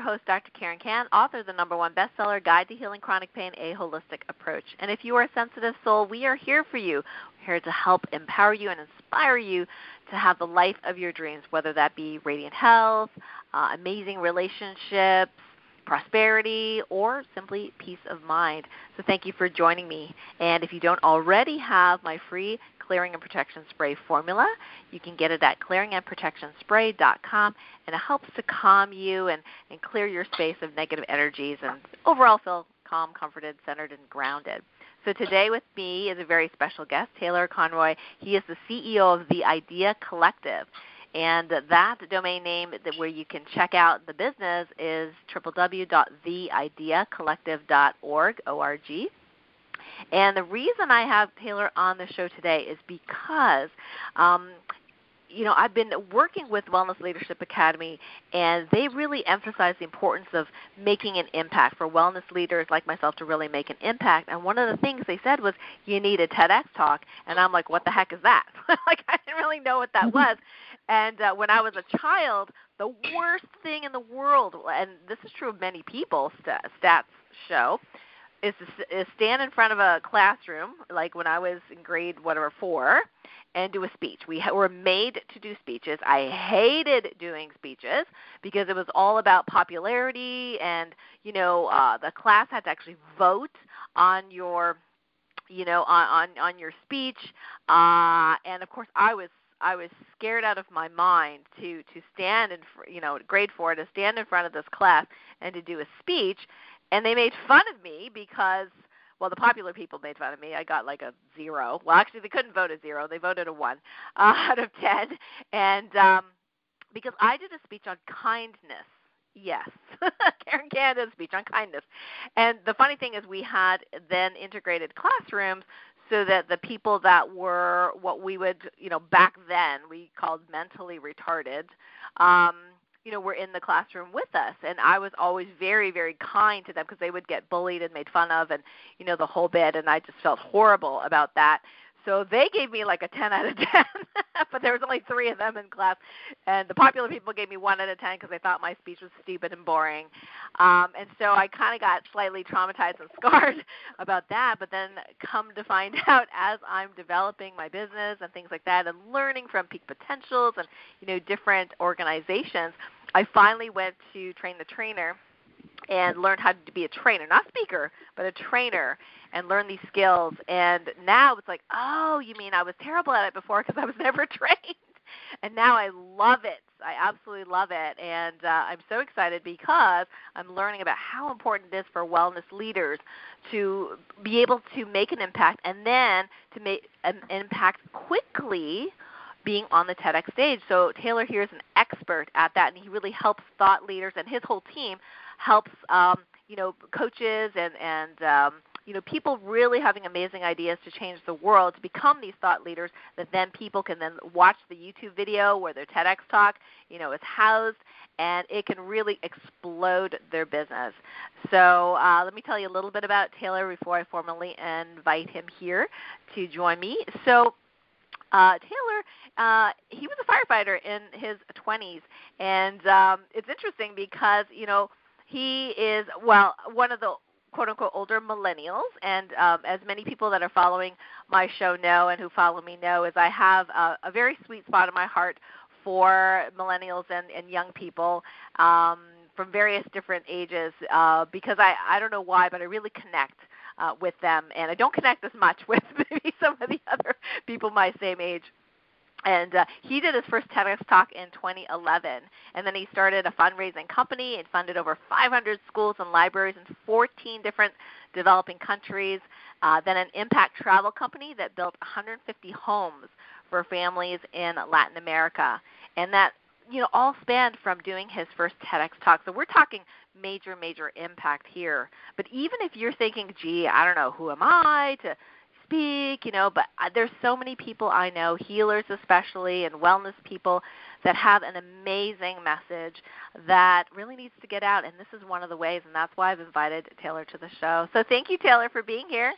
your host, Dr. Karen Kan, author of the number one bestseller, Guide to Healing Chronic Pain, A Holistic Approach. And if you are a sensitive soul, we are here for you. We're here to help empower you and inspire you to have the life of your dreams, whether that be radiant health, uh, amazing relationships, prosperity, or simply peace of mind. So thank you for joining me. And if you don't already have my free Clearing and Protection Spray formula, you can get it at clearingandprotectionspray.com, and it helps to calm you and, and clear your space of negative energies and overall feel calm, comforted, centered, and grounded. So today with me is a very special guest, Taylor Conroy. He is the CEO of the Idea Collective. And that domain name that where you can check out the business is www.theideacollective.org, O-R-G. And the reason I have Taylor on the show today is because um, you know, I've been working with Wellness Leadership Academy, and they really emphasize the importance of making an impact for wellness leaders like myself to really make an impact. And one of the things they said was, you need a TEDx talk. And I'm like, what the heck is that? like, I didn't really know what that mm-hmm. was. And uh, when I was a child, the worst thing in the world, and this is true of many people, st- stats show, is to is stand in front of a classroom, like when I was in grade whatever four, and do a speech. We were made to do speeches. I hated doing speeches because it was all about popularity, and you know, uh, the class had to actually vote on your, you know, on on, on your speech. Uh, and of course, I was I was scared out of my mind to to stand in you know grade four to stand in front of this class and to do a speech, and they made fun of me because well, the popular people made fun of me. I got like a zero. Well, actually, they couldn't vote a zero. They voted a one uh, out of ten, and um, because I did a speech on kindness. Yes, Karen Canada's speech on kindness. And the funny thing is, we had then integrated classrooms so that the people that were what we would, you know, back then we called mentally retarded. Um, you know, were in the classroom with us. And I was always very, very kind to them because they would get bullied and made fun of and, you know, the whole bit. And I just felt horrible about that. So they gave me like a 10 out of 10, but there was only three of them in class, and the popular people gave me one out of 10 because they thought my speech was stupid and boring. Um, and so I kind of got slightly traumatized and scarred about that. But then come to find out, as I'm developing my business and things like that, and learning from Peak Potentials and you know different organizations, I finally went to train the trainer and learned how to be a trainer, not speaker, but a trainer and learn these skills. And now it's like, oh, you mean I was terrible at it before because I was never trained. And now I love it. I absolutely love it. And uh, I'm so excited because I'm learning about how important it is for wellness leaders to be able to make an impact and then to make an impact quickly being on the TEDx stage. So Taylor here is an expert at that, and he really helps thought leaders, and his whole team helps um, you know coaches and and um, you know people really having amazing ideas to change the world to become these thought leaders that then people can then watch the YouTube video where their TEDx talk you know is housed and it can really explode their business. So uh, let me tell you a little bit about Taylor before I formally invite him here to join me. So uh, Taylor, uh, he was a firefighter in his 20s, and um, it's interesting because you know he is well one of the quote unquote older millennials and um, as many people that are following my show know and who follow me know is i have a, a very sweet spot in my heart for millennials and, and young people um, from various different ages uh, because I, I don't know why, but I really connect uh, with them, and I don't connect as much with maybe some of the other people my same age and uh, he did his first TEDx talk in 2011, and then he started a fundraising company and funded over 500 schools and libraries in 14 different developing countries. Uh, then an impact travel company that built 150 homes for families in Latin America, and that you know all spanned from doing his first TEDx talk. So we're talking major, major impact here. But even if you're thinking, "Gee, I don't know who am I to speak, you know, but there's so many people I know, healers especially and wellness people that have an amazing message that really needs to get out and this is one of the ways and that's why I've invited Taylor to the show. So thank you Taylor for being here.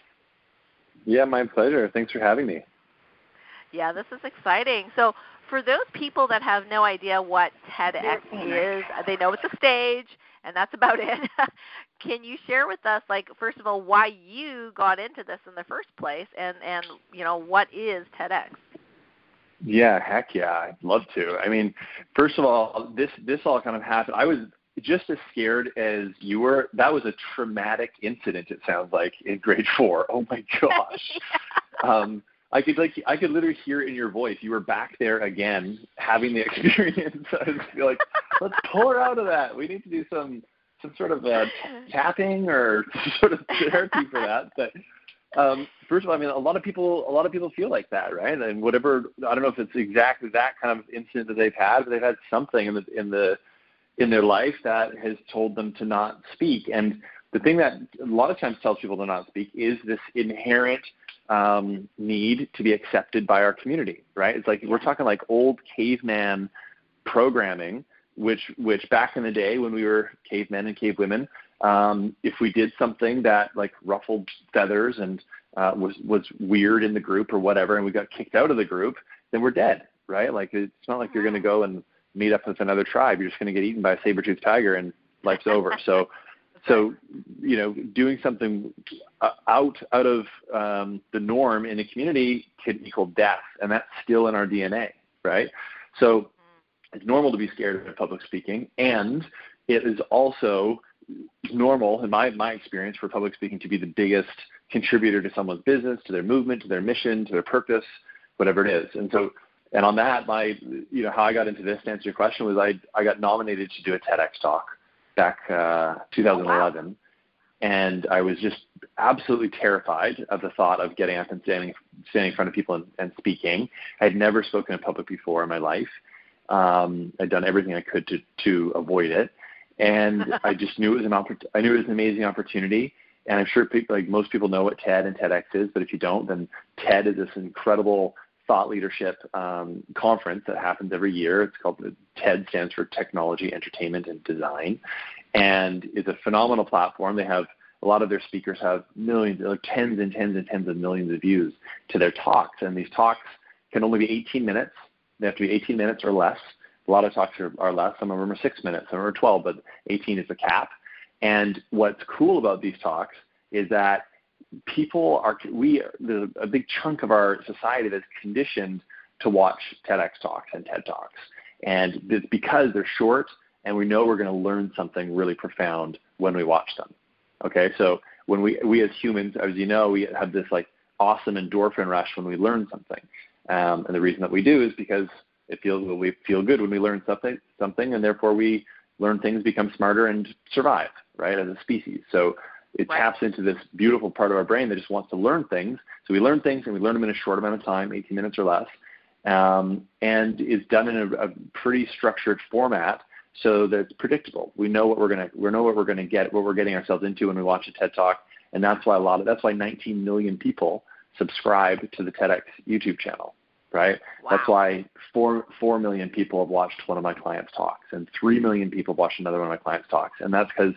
Yeah, my pleasure. Thanks for having me. Yeah, this is exciting. So for those people that have no idea what TEDx is, they know it's a stage and that's about it. Can you share with us, like, first of all, why you got into this in the first place, and and you know what is TEDx? Yeah, heck yeah, I'd love to. I mean, first of all, this this all kind of happened. I was just as scared as you were. That was a traumatic incident. It sounds like in grade four. Oh my gosh. yeah. um, I could like I could literally hear it in your voice. You were back there again, having the experience. I was like, let's pull her out of that. We need to do some some sort of uh, tapping or sort of therapy for that. But um, first of all, I mean, a lot of people, a lot of people feel like that, right? And whatever, I don't know if it's exactly that kind of incident that they've had, but they've had something in the in the in their life that has told them to not speak. And the thing that a lot of times tells people to not speak is this inherent um, need to be accepted by our community, right? It's like we're talking like old caveman programming, which which back in the day when we were cavemen and cavewomen, um, if we did something that like ruffled feathers and uh, was was weird in the group or whatever, and we got kicked out of the group, then we're dead, right? Like it's not like you're going to go and meet up with another tribe. You're just going to get eaten by a saber-toothed tiger and life's over. So so you know doing something out out of um, the norm in a community could equal death and that's still in our dna right? So it's normal to be scared of public speaking and it is also normal in my my experience for public speaking to be the biggest contributor to someone's business to their movement to their mission to their purpose whatever it is. And so and on that my you know how i got into this to answer your question was i i got nominated to do a tedx talk back uh, 2011, oh, wow. And I was just absolutely terrified of the thought of getting up and standing standing in front of people and, and speaking. I had never spoken in public before in my life. Um, I'd done everything I could to to avoid it, and I just knew it was an oppor- I knew it was an amazing opportunity. And I'm sure people, like most people know what TED and TEDx is, but if you don't, then TED is this incredible thought leadership um, conference that happens every year. It's called TED stands for Technology, Entertainment, and Design, and it's a phenomenal platform. They have a lot of their speakers have millions, tens and tens and tens of millions of views to their talks, and these talks can only be 18 minutes. They have to be 18 minutes or less. A lot of talks are, are less. Some of them are six minutes, some are 12, but 18 is the cap. And what's cool about these talks is that people are we there's a big chunk of our society that's conditioned to watch TEDx talks and TED talks, and it's because they're short and we know we're going to learn something really profound when we watch them. Okay, so when we we as humans, as you know, we have this like awesome endorphin rush when we learn something, um, and the reason that we do is because it feels we feel good when we learn something something, and therefore we learn things, become smarter, and survive right as a species. So it right. taps into this beautiful part of our brain that just wants to learn things. So we learn things and we learn them in a short amount of time, 18 minutes or less, um, and it's done in a, a, pretty structured format so that it's predictable. We know what we're gonna we know what we're gonna get, what we're getting ourselves into when we watch a TED Talk, and that's why a lot of that's why 19 million people subscribe to the TEDx YouTube channel. Right. Wow. That's why four four million people have watched one of my clients' talks, and three million people have watched another one of my clients' talks, and that's because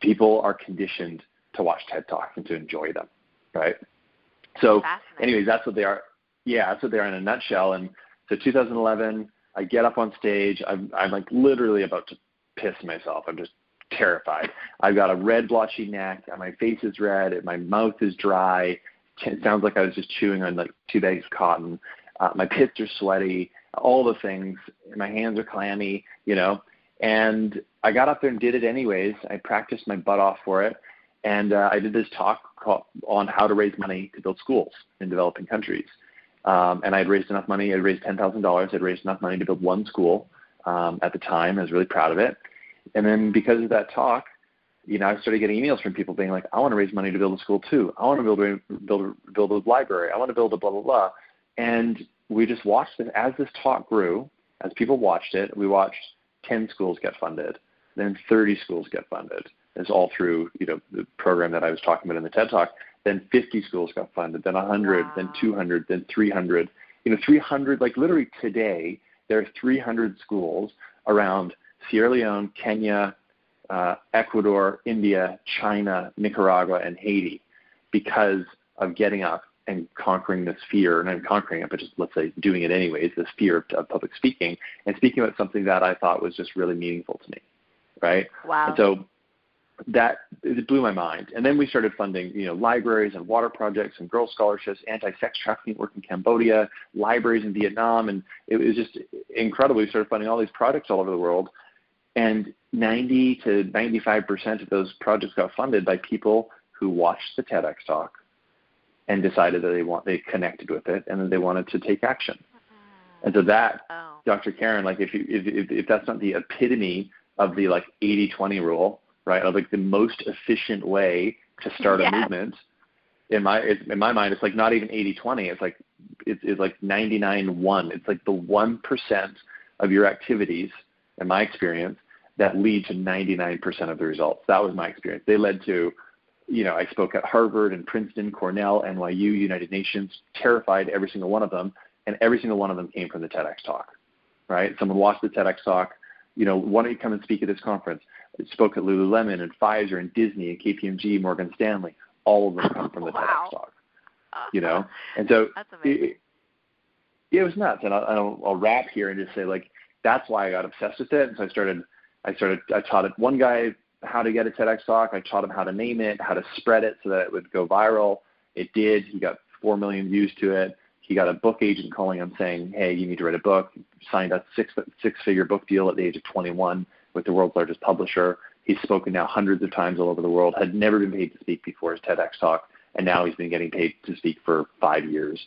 people are conditioned to watch TED Talks and to enjoy them, right? So, anyways, that's what they are. Yeah, that's what they are in a nutshell. And so, 2011, I get up on stage. I'm, I'm like literally about to piss myself. I'm just terrified. I've got a red, blotchy neck. My face is red. My mouth is dry. It sounds like I was just chewing on like two bags of cotton. Uh, my pits are sweaty. All the things. My hands are clammy. You know. And I got up there and did it anyways. I practiced my butt off for it. And uh, I did this talk called, on how to raise money to build schools in developing countries. Um, and I had raised enough money. I had raised $10,000. I had raised enough money to build one school um, at the time. I was really proud of it. And then because of that talk, you know, I started getting emails from people being like, I want to raise money to build a school too. I want to build a, build build a library. I want to build a blah, blah, blah. And we just watched it. As this talk grew, as people watched it, we watched 10 schools get funded, then 30 schools get funded. It's all through you know the program that I was talking about in the TED Talk. Then 50 schools got funded, then 100, wow. then 200, then 300. You know, 300. Like literally today, there are 300 schools around Sierra Leone, Kenya, uh, Ecuador, India, China, Nicaragua, and Haiti because of getting up and conquering this fear, and I'm conquering it, but just let's say doing it anyways, this fear of, of public speaking, and speaking about something that I thought was just really meaningful to me, right? Wow. And so that it blew my mind. And then we started funding, you know, libraries and water projects and girl scholarships, anti-sex trafficking work in Cambodia, libraries in Vietnam, and it was just incredible. We started funding all these projects all over the world, and 90 to 95 percent of those projects got funded by people who watched the TEDx talk and decided that they want they connected with it and that they wanted to take action. Mm-hmm. And so that, oh. Dr. Karen, like if you if, if if that's not the epitome of the like 80-20 rule, right? Of like the most efficient way to start yes. a movement. In my in my mind, it's like not even 80-20. It's like it's, it's like 99-1. It's like the one percent of your activities, in my experience, that lead to 99% of the results. That was my experience. They led to, you know, I spoke at Harvard and Princeton, Cornell, NYU, United Nations, terrified every single one of them, and every single one of them came from the TEDx talk, right? Someone watched the TEDx talk, you know, why don't you come and speak at this conference? Spoke at Lululemon and Pfizer and Disney and KPMG, Morgan Stanley. All of them oh, come from the wow. TEDx talk. You know, uh-huh. and so That's it, it was nuts. And I'll, I'll wrap here and just say like that's why I got obsessed with it. And so I started, I started, I taught it one guy how to get a TEDx talk. I taught him how to name it, how to spread it so that it would go viral. It did. He got four million views to it. He got a book agent calling him saying, "Hey, you need to write a book." Signed a six six figure book deal at the age of 21 with the world's largest publisher. He's spoken now hundreds of times all over the world. Had never been paid to speak before his TEDx talk, and now he's been getting paid to speak for five years.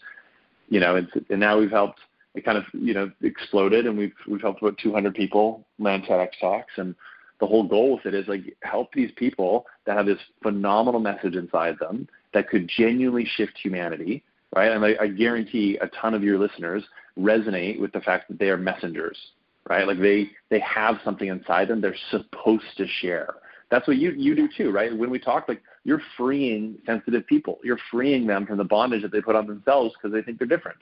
You know, and, and now we've helped. It kind of you know exploded, and we've we've helped about 200 people land TEDx talks, and the whole goal with it is like help these people that have this phenomenal message inside them that could genuinely shift humanity, right? And I, I guarantee a ton of your listeners resonate with the fact that they are messengers, right? Like they they have something inside them they're supposed to share. That's what you you do too, right? When we talk, like you're freeing sensitive people. You're freeing them from the bondage that they put on themselves because they think they're different,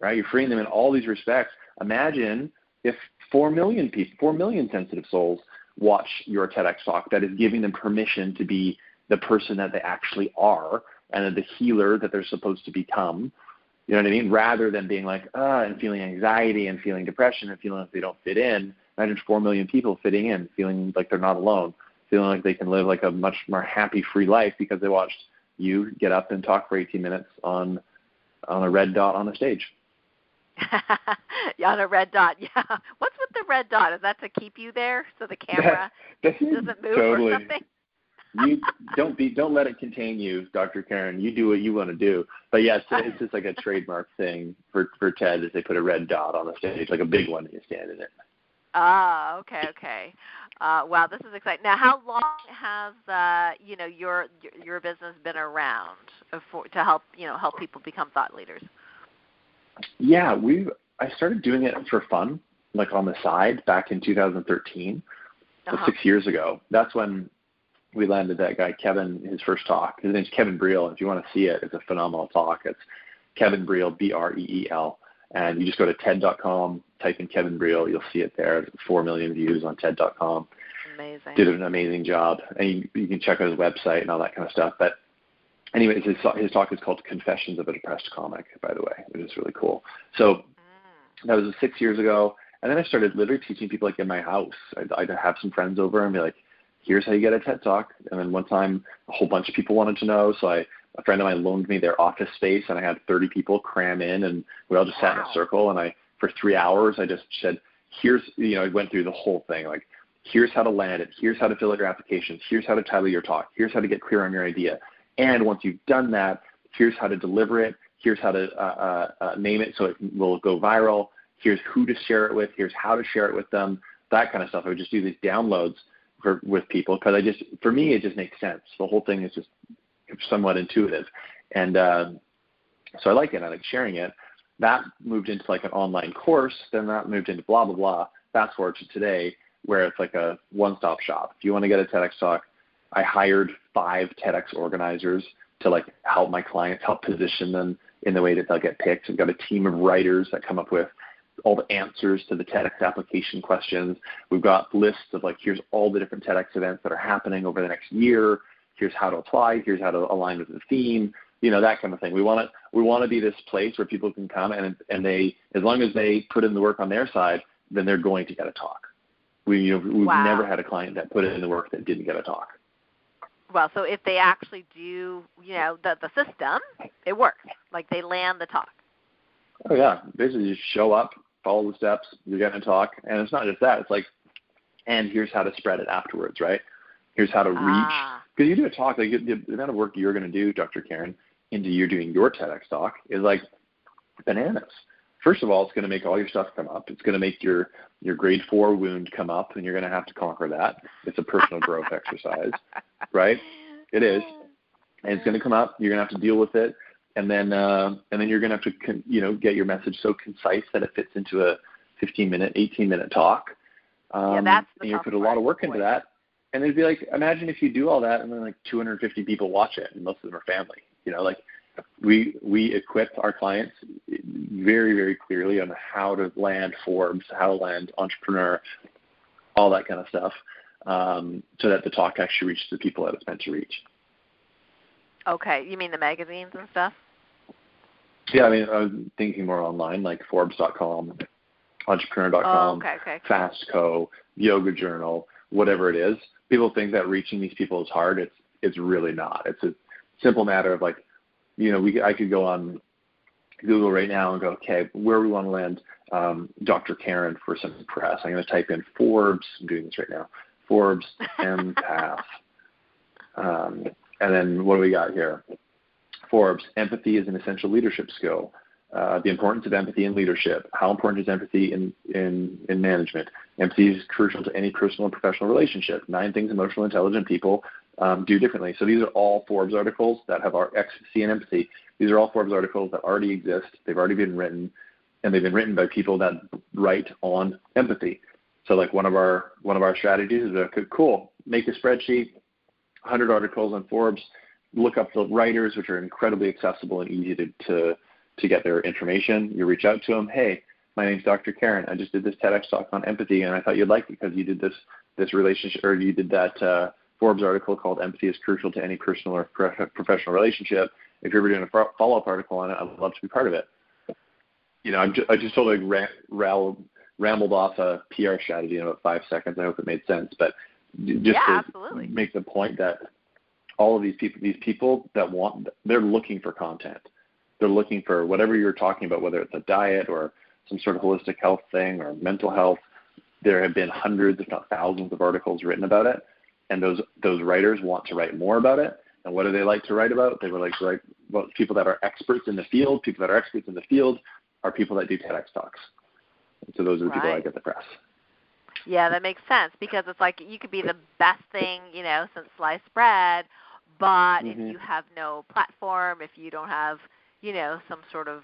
right? You're freeing them in all these respects. Imagine if four million people, four million sensitive souls watch your TEDx talk that is giving them permission to be the person that they actually are and the healer that they're supposed to become. You know what I mean? Rather than being like, ah, and feeling anxiety and feeling depression and feeling like they don't fit in. Imagine four million people fitting in, feeling like they're not alone, feeling like they can live like a much more happy, free life because they watched you get up and talk for 18 minutes on on a red dot on a stage. yeah, on a red dot. Yeah. What's with the red dot? Is that to keep you there so the camera doesn't move totally. or something? You don't be don't let it contain you, Dr. Karen. You do what you want to do. But yes, it's just like a trademark thing for for TED is they put a red dot on the stage, like a big one, and you stand in it. Ah, okay, okay. Uh, wow, this is exciting. Now, how long has uh, you know your your business been around for, to help you know help people become thought leaders? Yeah, we I started doing it for fun, like on the side, back in 2013, Uh-huh. six years ago. That's when we landed that guy Kevin his first talk. His name's Kevin Breel. If you want to see it, it's a phenomenal talk. It's Kevin Breel, B R E E L, and you just go to TED.com, type in Kevin Breel, you'll see it there. Four million views on TED.com. Amazing. Did an amazing job, and you, you can check out his website and all that kind of stuff. But anyways, his, his talk is called Confessions of a Depressed Comic, by the way, which is really cool. So mm. that was six years ago. And then I started literally teaching people like in my house. I'd, I'd have some friends over and be like, here's how you get a TED Talk. And then one time a whole bunch of people wanted to know. So I, a friend of mine loaned me their office space and I had 30 people cram in and we all just sat in a circle. And I, for three hours, I just said, here's, you know, I went through the whole thing. Like, here's how to land it. Here's how to fill out your applications. Here's how to title your talk. Here's how to get clear on your idea. And once you've done that, here's how to deliver it. Here's how to uh, uh, uh, name it so it will go viral. Here's who to share it with. Here's how to share it with them. That kind of stuff. I would just do these downloads for, with people because I just, for me, it just makes sense. The whole thing is just somewhat intuitive, and uh, so I like it. I like sharing it. That moved into like an online course. Then that moved into blah blah blah. Fast forward to today, where it's like a one-stop shop. If you want to get a TEDx talk, I hired five TEDx organizers to like help my clients, help position them in the way that they'll get picked. I've got a team of writers that come up with all the answers to the TEDx application questions. We've got lists of like, here's all the different TEDx events that are happening over the next year. Here's how to apply. Here's how to align with the theme. You know that kind of thing. We want to we want to be this place where people can come and and they as long as they put in the work on their side, then they're going to get a talk We you know we've Wow. never had a client that put in the work that didn't get a talk. Well, so if they actually do, you know, the the system, it works. Like they land the talk. Oh yeah, basically just show up, follow the steps, you're going to talk, and it's not just that. It's like, and here's how to spread it afterwards, right? Here's how to reach Ah. because you do a talk like the, the amount of work you're going to do, Dr. Karen, into you doing your TEDx talk is like bananas. First of all, it's going to make all your stuff come up. It's going to make your your grade four wound come up, and you're going to have to conquer that. It's a personal growth exercise, right? It is, and it's going to come up. You're going to have to deal with it, and then uh, and then you're going to have to con- you know get your message so concise that it fits into a 15 minute, 18 minute talk. Um, Yeah, that's and you put a lot of work into that. And it'd be like, imagine if you do all that and then like 250 people watch it, and most of them are family. You know, like we we equip our clients very very clearly on how to land Forbes, how to land entrepreneur, all that kind of stuff, um, so that the talk actually reaches the people that it's meant to reach. Okay, you mean the magazines and stuff? Yeah, I mean, I was thinking more online, like Forbes.com, Entrepreneur.com, Oh, okay, okay. Fastco, Yoga Journal, whatever it is. People think that reaching these people is hard. It's it's really not. It's a simple matter of like, you know, we I could go on Google right now and go, okay, where we want to land um, Dr. Karen for some press. I'm going to type in Forbes. I'm doing this right now. Forbes empath. Um, and then what do we got here? Forbes, empathy is an essential leadership skill. Uh, the importance of empathy in leadership. How important is empathy in, in, in management? Empathy is crucial to any personal and professional relationship. Nine things emotional intelligent people um, do differently. So these are all Forbes articles that have our ecstasy and empathy. These are all Forbes articles that already exist. They've already been written, and they've been written by people that write on empathy. So like one of our one of our strategies is okay, cool. Make a spreadsheet, 100 articles on Forbes. Look up the writers, which are incredibly accessible and easy to, to to get their information. You reach out to them. Hey, my name's Dr. Karen. I just did this TEDx talk on empathy, and I thought you'd like it because you did this this relationship, or you did that uh, Forbes article called "Empathy is Crucial to Any Personal or Pro- Professional Relationship." If you're ever doing a follow up article on it, I'd love to be part of it. You know, I'm just, I just totally ra- ral- rambled off a PR strategy in about five seconds. I hope it made sense, but just Yeah, to absolutely. make the point that all of these people, these people that want, they're looking for content. They're looking for whatever you're talking about, whether it's a diet or some sort of holistic health thing or mental health. There have been hundreds, if not thousands, of articles written about it, and those those writers want to write more about it. And what do they like to write about? They would like to write about people that are experts in the field. People that are experts in the field are people that do TEDx talks. And so those are the people Right. that get the press. Yeah, that makes sense because it's like you could be the best thing, you know, since sliced bread, but if Mhm. you have no platform, if you don't have, you know, some sort of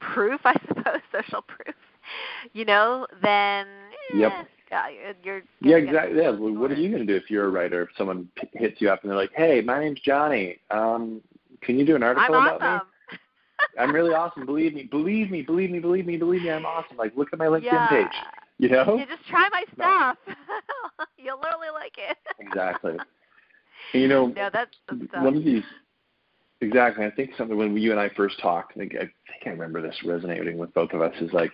proof, I suppose, social proof, you know, then Yep. eh, yeah, you're Yeah, exactly. Yeah. Well, what are you going to do if you're a writer? If someone p- hits you up and they're like, "Hey, my name's Johnny. Um, can you do an I'm article about awesome. me? I'm really awesome. Believe me. Believe me. Believe me. Believe me. Believe me. I'm awesome. Like, look at my LinkedIn yeah. page. You know? You just try my No. stuff. You'll literally like it. Exactly. And, you know, No, that's stuff. one of these. Exactly. I think something when you and I first talked, I think I think I remember this resonating with both of us is like,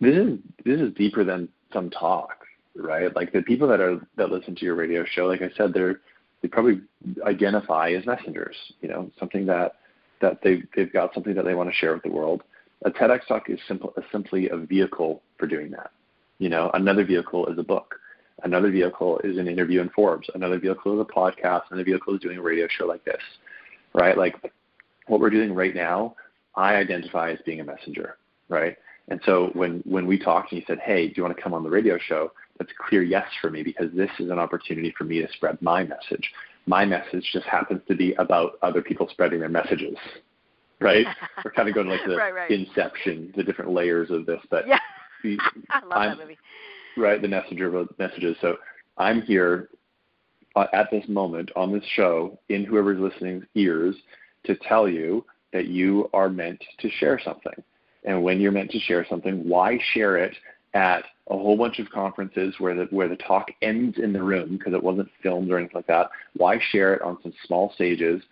this is this is deeper than some talk, right? Like the people that are that listen to your radio show, like I said, they're they probably identify as messengers. You know, something that that they they've got something that they want to share with the world. A TEDx talk is simple simply a vehicle for doing that. You know, another vehicle is a book. Another vehicle is an interview in Forbes. Another vehicle is a podcast. Another vehicle is doing a radio show like this, right? Like what we're doing right now, I identify as being a messenger, right? And so when when we talked and you said, "Hey, do you want to come on the radio show?" That's a clear yes for me because this is an opportunity for me to spread my message. My message just happens to be about other people spreading their messages, right? We're kind of going like the Right, right. inception, the different layers of this, but yeah. The- I love I'm- that movie. right the messenger of messages. So i'm here uh, at this moment on this show in whoever's listening's ears to tell you that you are meant to share something. And when you're meant to share something why share it at a whole bunch of conferences where the where the talk ends in the room because it wasn't filmed or anything like that? Why share it on some small stages?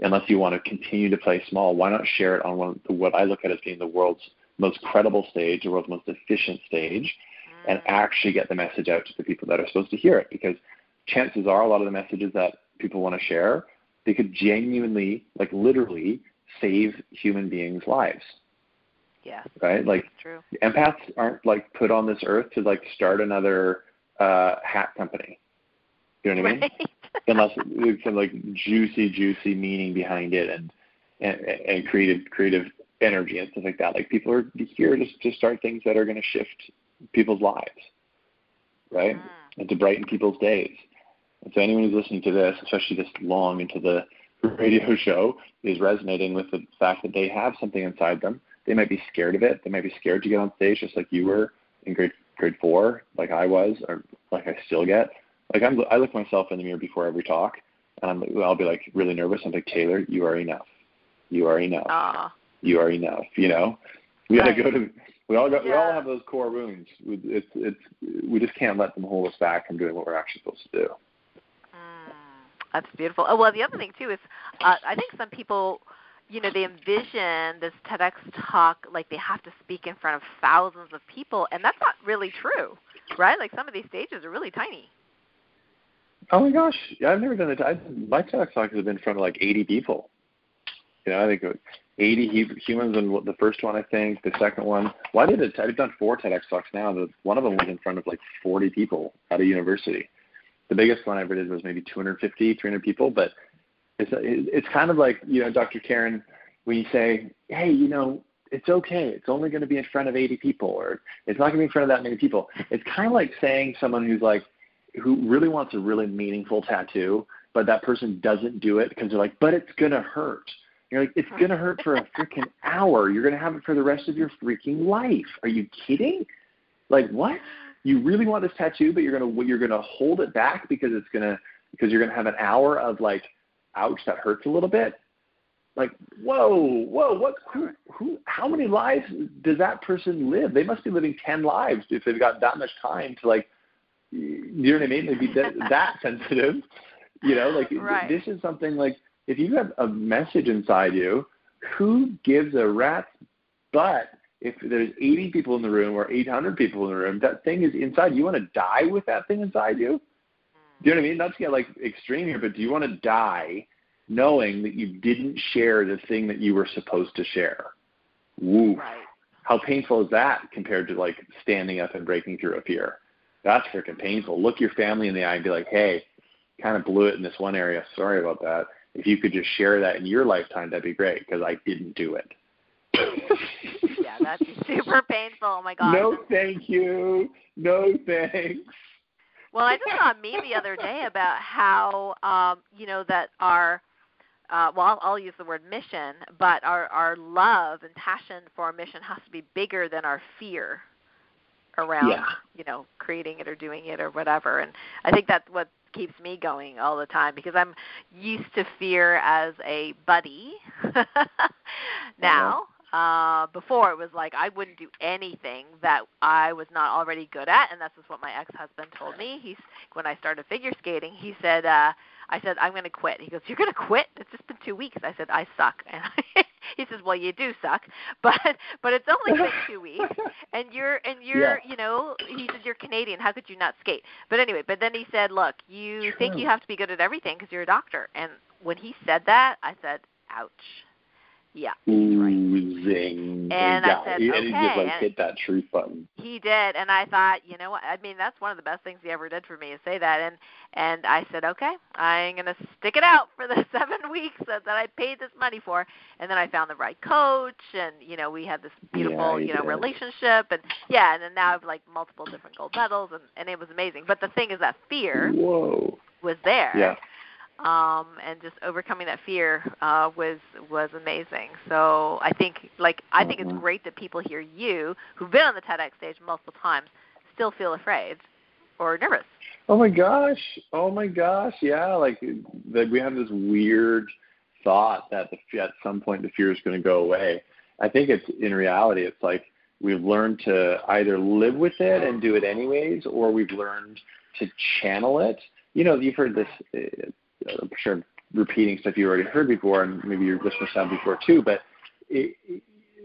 Unless you want to continue to play small why not share it on one the, what i look at as being the world's most credible stage the world's most efficient stage and mm. actually get the message out to the people that are supposed to hear it. Because chances are a lot of the messages that people want to share, they could genuinely, like literally, save human beings' lives. Yeah. Right? Like true. empaths aren't like put on this earth to like start another uh hat company. You know what. I mean? Unless there's some like juicy, juicy meaning behind it and and, and creative creative energy and stuff like that. Like people are here just to start things that are going to shift people's lives, right? Mm. And to brighten people's days. And so anyone who's listening to this, especially this long into the radio show, is resonating with the fact that they have something inside them. They might be scared of it. They might be scared to get on stage, just like you were in grade grade four, like I was, or like I still get. Like I'm, I look myself in the mirror before every talk, and I'm, I'll be like really nervous. I'm like, Taylor, you are enough. You are enough. Aww you are enough. You know, we got to go to. We all got. Yeah. We all have those core wounds. It's it's. We just can't let them hold us back from doing what we're actually supposed to do. Mm, that's beautiful. Oh well, the other thing too is, uh, I think some people, you know, they envision this TEDx talk like they have to speak in front of thousands of people, and that's not really true, right? Like some of these stages are really tiny. Oh my gosh! Yeah, I've never done it. I, my TEDx talks have been in front of like 80 people. You know, I think 80 humans in the first one, I think. The second one, why did it? I've done four TEDx talks now. The, one of them was in front of like 40 people at a university. The biggest one I ever did was maybe 250, 300 people. But it's it's kind of like you know, Dr. Karen, when you say, hey, you know, it's okay. It's only going to be in front of 80 people, or it's not going to be in front of that many people. It's kind of like saying someone who's like, who really wants a really meaningful tattoo, but that person doesn't do it because they're like, but it's going to hurt you're like, it's gonna hurt for a freaking hour. You're gonna have it for the rest of your freaking life. Are you kidding? Like what? You really want this tattoo, but you're gonna you're gonna hold it back because it's gonna because you're gonna have an hour of like, ouch, that hurts a little bit. Like, whoa, whoa, what? Who? Who? How many lives does that person live? They must be living ten lives if they've got that much time to like. You know what I mean? They'd be that, that sensitive. You know, like right. this is something like if you have a message inside you, who gives a rat's butt if there's 80 people in the room or 800 people in the room? That thing is inside. You want to die with that thing inside you? Do you know what I mean? Not to get like extreme here, but do you want to die knowing that you didn't share the thing that you were supposed to share? Woo. Right. How painful is that compared to like standing up and breaking through a fear? That's freaking painful. Look your family in the eye and be like, hey, kind of blew it in this one area. Sorry about that if you could just share that in your lifetime, that'd be great because I didn't do it. yeah, that's super painful. Oh my god. No, thank you. No thanks. Well, I just saw a meme the other day about how um, you know that our uh, well, I'll, I'll use the word mission, but our our love and passion for our mission has to be bigger than our fear around yeah. you know creating it or doing it or whatever. And I think that's what keeps me going all the time because I'm used to fear as a buddy now. Uh, before it was like I wouldn't do anything that I was not already good at, and that's just what my ex-husband told me. He's when I started figure skating, he said, uh, "I said I'm going to quit." He goes, "You're going to quit? It's just been two weeks." I said, "I suck," and he says, "Well, you do suck, but but it's only been two weeks, and you're and you're yeah. you know." He said, "You're Canadian. How could you not skate?" But anyway, but then he said, "Look, you True. think you have to be good at everything because you're a doctor." And when he said that, I said, "Ouch." Yeah. Ooh, zing. And yeah. I said, he, okay. And he just like and hit that truth button. He did, and I thought, you know what? I mean, that's one of the best things he ever did for me is say that. And and I said, okay, I'm gonna stick it out for the seven weeks that, that I paid this money for. And then I found the right coach, and you know, we had this beautiful, yeah, you know, did. relationship, and yeah, and then now I have like multiple different gold medals, and and it was amazing. But the thing is that fear Whoa. was there. Yeah. Um, and just overcoming that fear uh, was was amazing. So I think like I think it's Mhm. great that people hear you who've been on the TEDx stage multiple times still feel afraid or nervous. Oh my gosh! Oh my gosh! Yeah, like that we have this weird thought that the, at some point the fear is going to go away. I think it's in reality, it's like we've learned to either live with it and do it anyways, or we've learned to channel it. You know, you've heard this. Uh, I'm sure repeating stuff you already heard before, and maybe your listeners have before too. But it,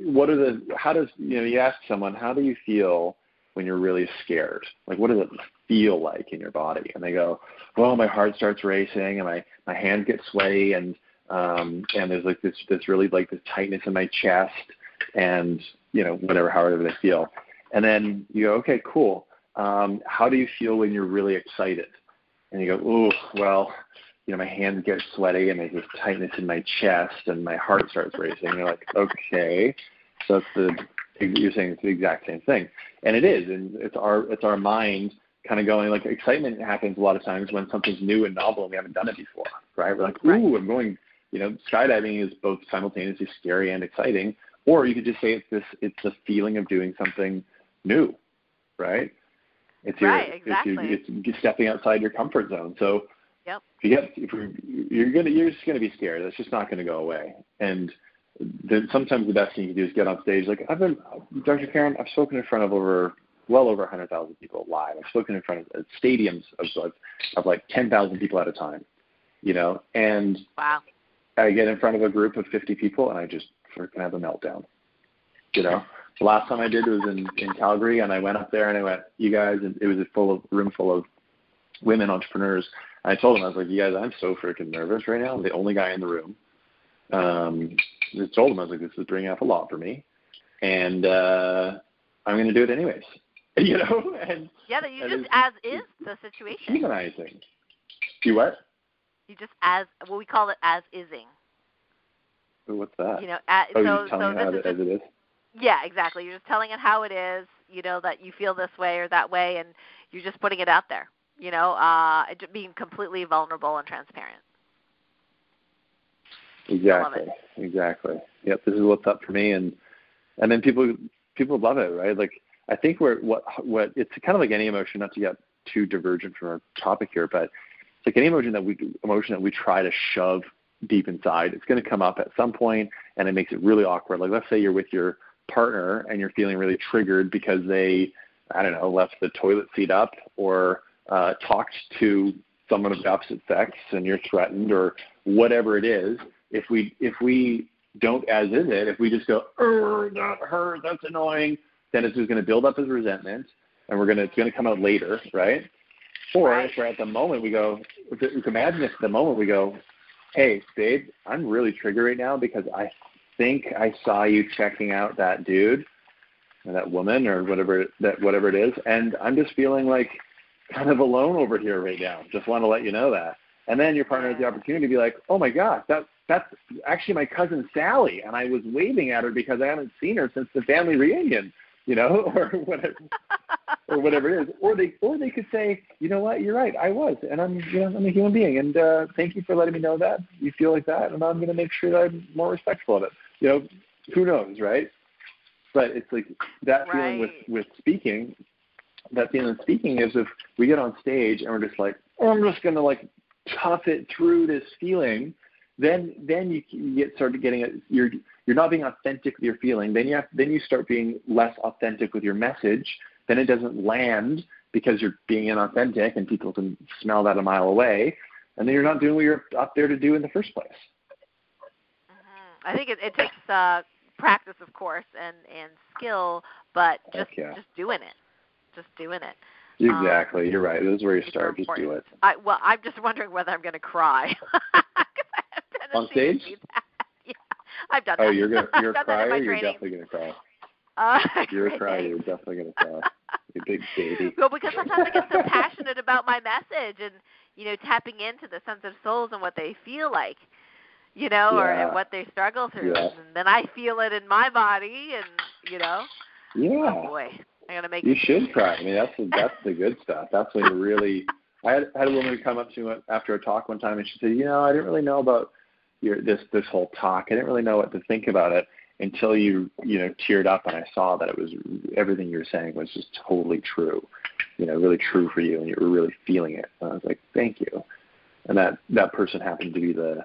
what are the? How does you know? You ask someone, how do you feel when you're really scared? Like, what does it feel like in your body? And they go, well, my heart starts racing and my my hands get sweaty and um, and there's like this this really like this tightness in my chest and you know whatever however they feel. And then you go, okay, cool. Um, how do you feel when you're really excited? And you go, oh, well, you know, my hands get sweaty and there's this tightness in my chest and my heart starts racing. And you're like, okay, so it's the you're saying it's the exact same thing, and it is, and it's our it's our mind kind of going like excitement happens a lot of times when something's new and novel and we haven't done it before, right? We're like, ooh, right. I'm going. You know, skydiving is both simultaneously scary and exciting, or you could just say it's this it's the feeling of doing something new, right? It's your, right, exactly. it's, your, it's stepping outside your comfort zone. So yep. if you get if you're, you're gonna you're just gonna be scared. That's just not gonna go away. And then sometimes the best thing you can do is get on stage. Like I've been, Dr. Karen, I've spoken in front of over well over 100,000 people live. I've spoken in front of stadiums of like of like 10,000 people at a time, you know. And wow. I get in front of a group of 50 people and I just freaking have a meltdown, you know. The last time I did was in in Calgary, and I went up there and I went, "You guys," and it was a full of room full of women entrepreneurs. I told him, I was like, "You guys, I'm so freaking nervous right now. I'm the only guy in the room." Um, I told them I was like, "This is bringing up a lot for me, and uh, I'm going to do it anyways." you know, and yeah, that you just as is the situation. Humanizing. You what? You just as well, we call it as ising. What's that? You know, at, oh, so so this is just, as it is. Yeah, exactly. You're just telling it how it is. You know that you feel this way or that way, and you're just putting it out there. You know, uh, being completely vulnerable and transparent. Exactly. Exactly. Yep. This is what's up for me, and and then people people love it, right? Like I think we're what what it's kind of like any emotion, not to get too divergent from our topic here, but it's like any emotion that we emotion that we try to shove deep inside. It's going to come up at some point, and it makes it really awkward. Like let's say you're with your partner and you're feeling really triggered because they, I don't know, left the toilet seat up or uh, talked to someone of the opposite sex and you're threatened or whatever it is. If we if we don't as is it, if we just go, oh, not her, that's annoying, then it's just going to build up as resentment, and we're going to it's going to come out later, right? Or right. if we're at the moment we go, if we can imagine if at the moment we go, hey, babe, I'm really triggered right now because I think I saw you checking out that dude or that woman or whatever that whatever it is, and I'm just feeling like kind of alone over here right now. Just want to let you know that. And then your partner has the opportunity to be like, oh my gosh, that that's actually my cousin Sally, and I was waving at her because I haven't seen her since the family reunion, you know, or whatever, or whatever it is. Or they, or they could say, you know what, you're right, I was, and I'm, you know, I'm a human being, and uh, thank you for letting me know that you feel like that, and I'm going to make sure that I'm more respectful of it you know, who knows, right? But it's like that right. feeling with with speaking. That feeling speaking is if we get on stage and we're just like, oh, I'm just gonna like tough it through this feeling. Then then you, you get started getting it. You're you're not being authentic with your feeling. Then you have then you start being less authentic with your message. Then it doesn't land because you're being inauthentic and people can smell that a mile away. And then you're not doing what you're up there to do in the first place. I think it, it takes uh, practice, of course, and and skill, but just yeah. just doing it, just doing it. Exactly, um, you're right. This is where you start. Just do it. I, well, I'm just wondering whether I'm going to cry. On stage? yeah, I've done oh, that. Oh, you're gonna you're a crier. You're training. definitely gonna cry. Uh, you're a crier. You're definitely gonna cry. You big baby. Well, because sometimes I get so passionate about my message and you know tapping into the sensitive souls and what they feel like you know, yeah. or and what they struggle through. Yeah. And then I feel it in my body, and you know. Yeah. Oh boy, I gotta make. You should cry. I mean, that's the, that's the good stuff. That's when you really. I had, had a woman come up to me after a talk one time, and she said, "You know, I didn't really know about your this this whole talk. I didn't really know what to think about it until you you know teared up, and I saw that it was everything you were saying was just totally true. You know, really true for you, and you were really feeling it. And I was like, thank you. And that that person happened to be the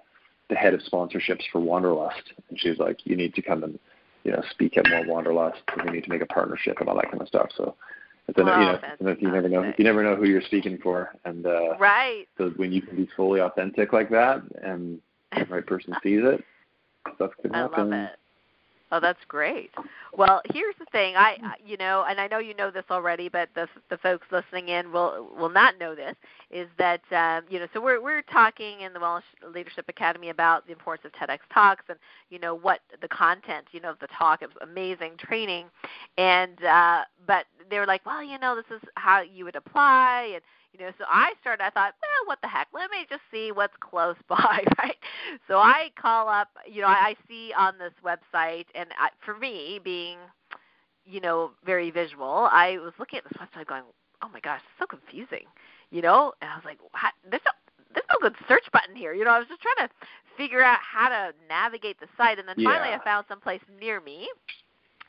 the head of sponsorships for Wanderlust, and she's like, "You need to come and you know speak at more Wanderlust. We need to make a partnership and all that kind of stuff." So, it's a, oh, you know, you never know, you never know who you're speaking for, and uh, right. So when you can be fully authentic like that, and the right person sees it, stuff can happen. I love it. Oh, that's great. Well, here's the thing. I, you know, and I know you know this already, but the the folks listening in will will not know this. Is that um, you know? So we're we're talking in the Wellness Leadership Academy about the importance of TEDx talks and you know what the content, you know, of the talk. It was amazing training, and uh, but they were like, well, you know, this is how you would apply and you know, so I started. I thought, well, what the heck? Let me just see what's close by, right? So I call up. You know, I, I see on this website, and I, for me, being, you know, very visual, I was looking at this website, going, oh my gosh, it's so confusing. You know, and I was like, what? there's no there's no good search button here. You know, I was just trying to figure out how to navigate the site, and then finally yeah. I found some place near me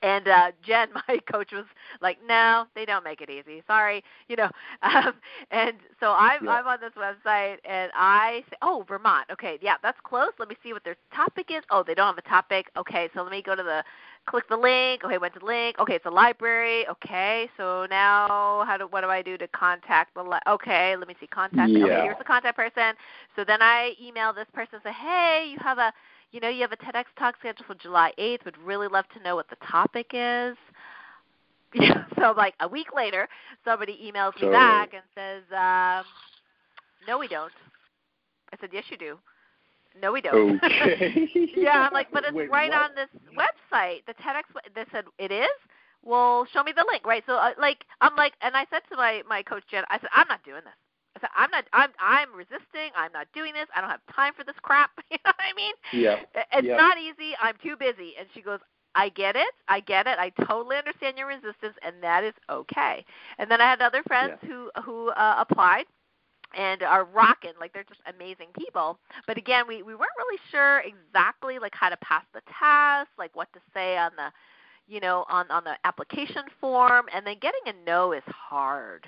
and uh Jen, my coach, was like, "No, they don't make it easy. Sorry, you know." Um, and so I'm yeah. I'm on this website, and I say, "Oh, Vermont. Okay, yeah, that's close. Let me see what their topic is. Oh, they don't have a topic. Okay, so let me go to the click the link. Okay, went to the link. Okay, it's a library. Okay, so now how do what do I do to contact the? Li- okay, let me see contact. Yeah. Okay, here's the contact person. So then I email this person and say, "Hey, you have a." you know, you have a TEDx talk scheduled for July 8th. Would really love to know what the topic is. So like a week later, somebody emails me back and says, um, "No, we don't." I said, "Yes, you do." No, we don't. Okay. yeah, I'm like, but it's Wait, right what? on this website. The TEDx. They said it is. Well, show me the link, right? So, uh, like, I'm like, and I said to my my coach Jen, I said, I'm not doing this. I'm not. I'm I'm resisting. I'm not doing this. I don't have time for this crap. You know what I mean? Yeah. It's yeah. not easy. I'm too busy. And she goes, I get it. I get it. I totally understand your resistance, and that is okay. And then I had other friends Yeah. who who uh, applied and are rocking like they're just amazing people but again we we weren't really sure exactly like how to pass the test like what to say on the you know on on the application form and then getting a no is hard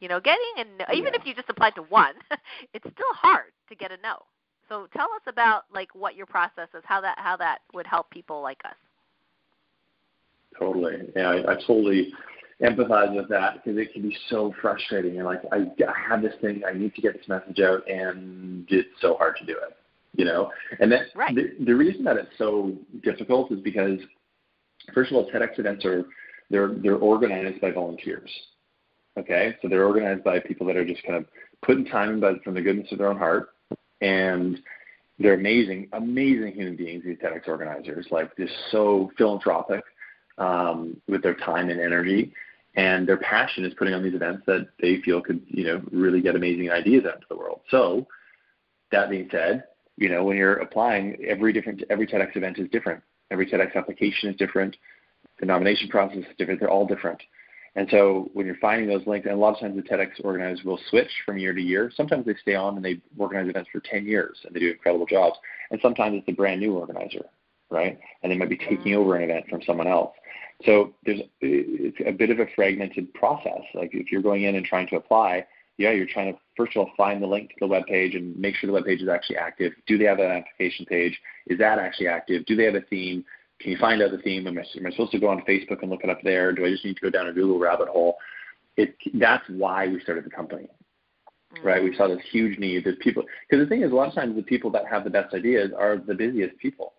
you know getting a no even Yeah. if you just applied to one it's still hard to get a no so tell us about like what your process is how that how that would help people like us Totally. Yeah, I, I totally empathize with that because it can be so frustrating. And like, I, I have this thing, I need to get this message out, and it's so hard to do it. You know, and that Right. the, the reason that it's so difficult is because, first of all, TEDx events are they're they're organized by volunteers. Okay, so they're organized by people that are just kind of putting time in, but from the goodness of their own heart, and they're amazing, amazing human beings. These TEDx organizers, like just so philanthropic um, with their time and energy, and their passion is putting on these events that they feel could, you know, really get amazing ideas out into the world. So, that being said, you know, when you're applying, every different every TEDx event is different. Every TEDx application is different. The nomination process is different. They're all different. And so when you're finding those links, and a lot of times the TEDx organizers will switch from year to year. Sometimes they stay on and they organize events for 10 years and they do incredible jobs. And sometimes it's a brand new organizer, right? And they might be mm-hmm. taking over an event from someone else. So there's it's a bit of a fragmented process. Like if you're going in and trying to apply, yeah, you're trying to first of all find the link to the web page and make sure the web page is actually active. Do they have an application page? Is that actually active? Do they have a theme? Can you find out the theme? Am I, am I supposed to go on Facebook and look it up there? Do I just need to go down a Google rabbit hole? It, that's why we started the company, right? We mm-hmm. saw this huge need that people, because the thing is, a lot of times the people that have the best ideas are the busiest people,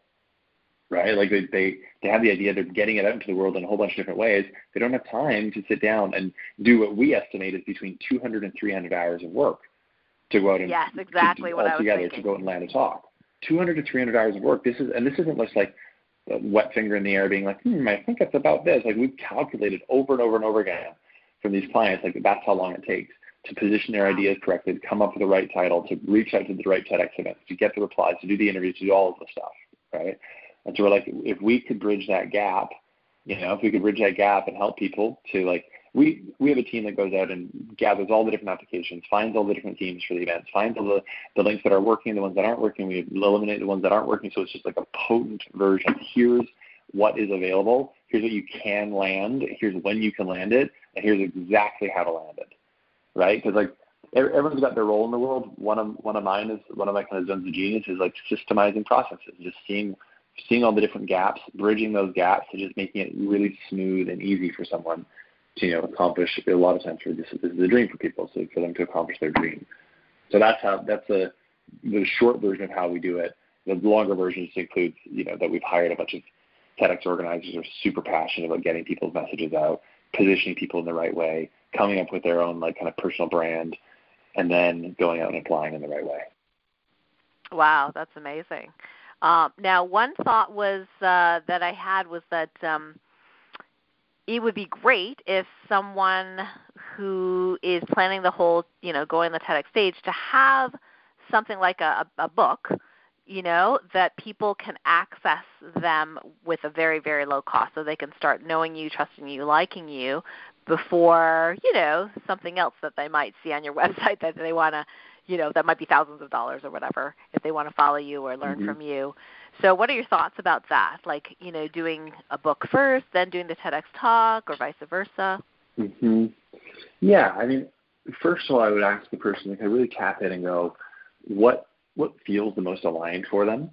right? Like they, they, they have the idea, they're getting it out into the world in a whole bunch of different ways. They don't have time to sit down and do what we estimate is between 200 and 300 hours of work to go out and Yes, exactly what I was altogether thinking. to go out and land a talk. 200 to 300 hours of work. This is, and this isn't just like wet finger in the air being like, hmm, I think it's about this. Like we've calculated over and over and over again from these clients, like that's how long it takes to position their ideas correctly, to come up with the right title, to reach out to the right TEDx events, to get the replies, to do the interviews, to do all of the stuff, right? And so we're like, if we could bridge that gap, you know, if we could bridge that gap and help people to like, we we have a team that goes out and gathers all the different applications, finds all the different themes for the events, finds all the, the links that are working, the ones that aren't working. We eliminate the ones that aren't working. So it's just like a potent version. Here's what is available. Here's what you can land. Here's when you can land it, and here's exactly how to land it. Right? Because like everyone's got their role in the world. One of one of mine is one of my kind of zones of genius is like systemizing processes, just seeing seeing all the different gaps, bridging those gaps, and just making it really smooth and easy for someone to you know accomplish. A lot of times, for this, this is a dream for people, so for them to accomplish their dream. So that's how that's the the short version of how we do it. The longer version just includes you know that we've hired a bunch of TEDx organizers who are super passionate about getting people's messages out, positioning people in the right way, coming up with their own like kind of personal brand, and then going out and applying in the right way. Wow, that's amazing. Um, now, one thought was uh, that I had was that um, it would be great if someone who is planning the whole, you know, going the TEDx stage to have something like a, a book, you know, that people can access them with a very, very low cost so they can start knowing you, trusting you, liking you before, you know, something else that they might see on your website that they want to you know that might be thousands of dollars or whatever if they want to follow you or learn mm-hmm. from you so what are your thoughts about that? Like you know doing a book first then doing the tedx talk or vice versa? Hmm yeah i mean first of all i would ask the person like i really tap in and go what what feels the most aligned for them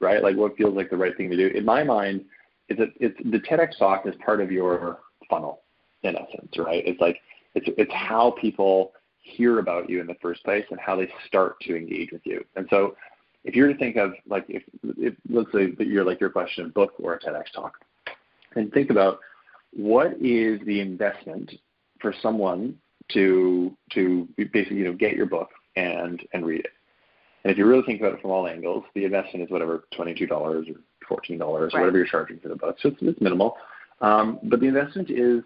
right? Like what feels like the right thing to do? In my mind it's a, it's the tedx talk is part of your funnel in essence right? It's like it's it's how people hear about you in the first place and how they start to engage with you. And so if you're to think of like if, if let's say that you're like your question of book or a TEDx talk, and think about what is the investment for someone to to basically you know get your book and and read it. And if you really think about it from all angles, the investment is whatever twenty two dollars or fourteen dollars, right. whatever you're charging for the book. So it's, it's minimal. Um, but the investment is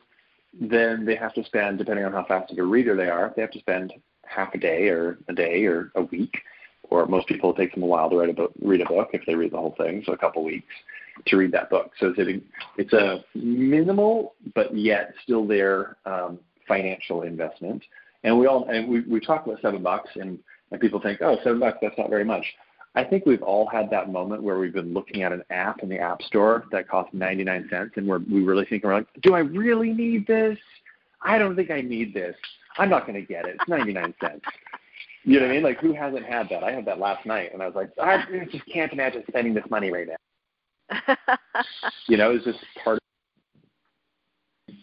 then they have to spend, depending on how fast of a reader they are, they have to spend half a day or a day or a week, or most people it takes them a while to write a book, read a book if they read the whole thing, so a couple weeks to read that book. So it's a, it's a minimal but yet still there um, financial investment. And we all and we we talk about seven bucks and and people think oh seven bucks that's not very much. I think we've all had that moment where we've been looking at an app in the App Store that costs 99 cents, and we're, we really think, we're like, do I really need this? I don't think I need this. I'm not going to get it. It's 99 cents. You know what I mean? Like, who hasn't had that? I had that last night, and I was like, I just can't imagine spending this money right now. you know, it's just part. Of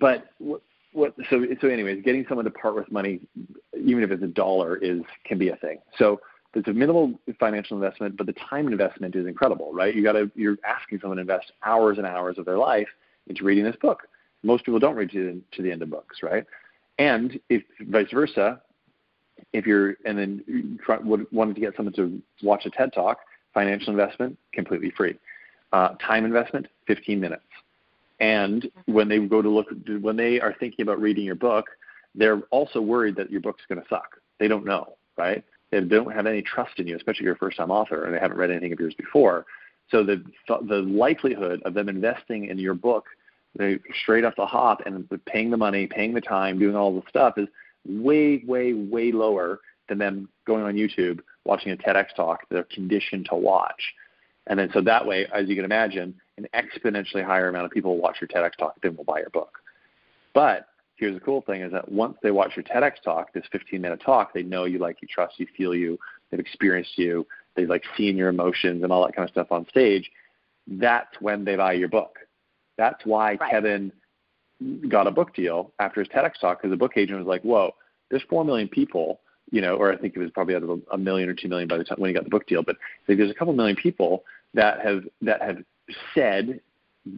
but what, what? So, so, anyways, getting someone to part with money, even if it's a dollar, is can be a thing. So it's a minimal financial investment, but the time investment is incredible, right? You got to you're asking someone to invest hours and hours of their life into reading this book. Most people don't read to to the end of books, right? And if vice versa, if you're and then try, wanted to get someone to watch a TED Talk, financial investment completely free, uh, time investment 15 minutes. And when they go to look, when they are thinking about reading your book, they're also worried that your book's going to suck. They don't know, right? They don't have any trust in you, especially if you're a first-time author and they haven't read anything of yours before. So the the likelihood of them investing in your book they straight off the hop and paying the money, paying the time, doing all the stuff is way, way, way lower than them going on YouTube, watching a TEDx talk they're conditioned to watch. And then so that way, as you can imagine, an exponentially higher amount of people will watch your TEDx talk than will buy your book. But here's the cool thing is that once they watch your TEDx talk, this 15 minute talk, they know you, like you, trust you, feel you, they've experienced you, they've like seen your emotions and all that kind of stuff on stage. That's when they buy your book. That's why right. Kevin got a book deal after his TEDx talk because the book agent was like, "Whoa, there's four million people." You know, or I think it was probably out of a million or two million by the time when he got the book deal. But like, there's a couple million people that have that have said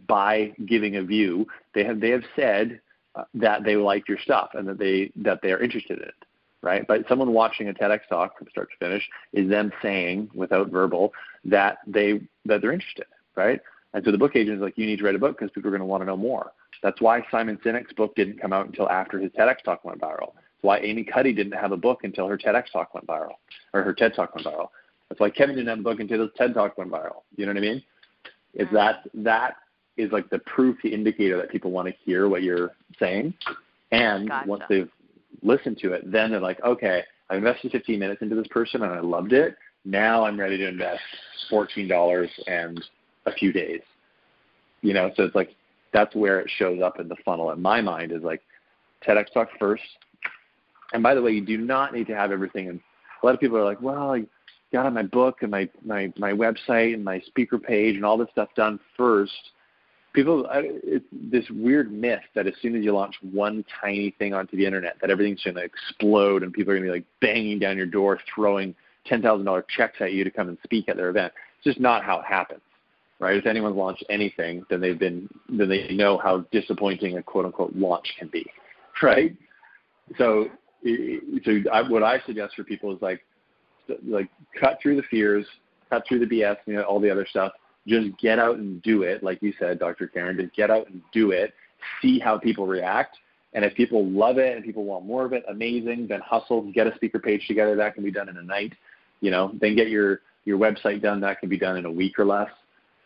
by giving a view, they have they have said uh, that they like your stuff and that they that they are interested in it, right? But someone watching a TEDx talk from start to finish is them saying without verbal that they that they're interested, right? And so the book agent is like, you need to write a book because people are going to want to know more. That's why Simon Sinek's book didn't come out until after his TEDx talk went viral. That's why Amy Cuddy didn't have a book until her TEDx talk went viral, or her TED talk went viral. That's why Kevin didn't have a book until his TED talk went viral. You know what I mean? Is that that is like the proof, the indicator that people want to hear what you're saying. And gotcha. once they've listened to it, then they're like, okay, I invested 15 minutes into this person and I loved it. Now I'm ready to invest $14 and a few days. You know, so it's like that's where it shows up in the funnel in my mind is like TEDx talk first. And by the way, you do not need to have everything. And a lot of people are like, well, I got my book and my, my, my website and my speaker page and all this stuff done first people it's this weird myth that as soon as you launch one tiny thing onto the internet that everything's going to explode and people are going to be like banging down your door throwing ten thousand dollar checks at you to come and speak at their event it's just not how it happens right? If anyone's launched anything, then they've been then they know how disappointing a quote unquote launch can be, right? So, so I, what I suggest for people is like, like cut through the fears, cut through the BS, you know, all the other stuff. Just get out and do it, like you said, Dr. Karen. Just get out and do it. See how people react, and if people love it and people want more of it, amazing. Then hustle, get a speaker page together. That can be done in a night. You know, then get your your website done. That can be done in a week or less.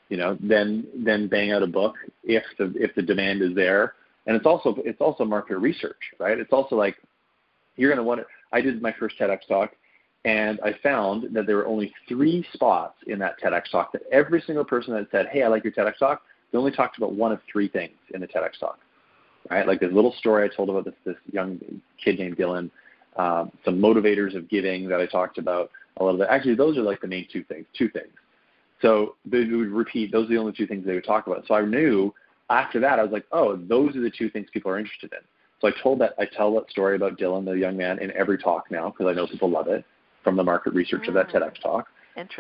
You know, then then bang out a book if the if the demand is there. And it's also it's also market research, right? It's also like you're to want to. I did my first TEDx talk, and I found that there were only three spots in that TEDx talk that every single person that said, "Hey, I like your TEDx talk," they only talked about one of three things in the TEDx talk, right? Like this little story I told about this this young kid named Dylan, um, some motivators of giving that I talked about a little bit. Actually, those are like the main two things. Two things. So they would repeat. Those are the only two things they would talk about. So I knew after that I was like, oh, those are the two things people are interested in. So I told that I tell that story about Dylan, the young man, in every talk now because I know people love it from the market research mm. of that mm. TEDx talk.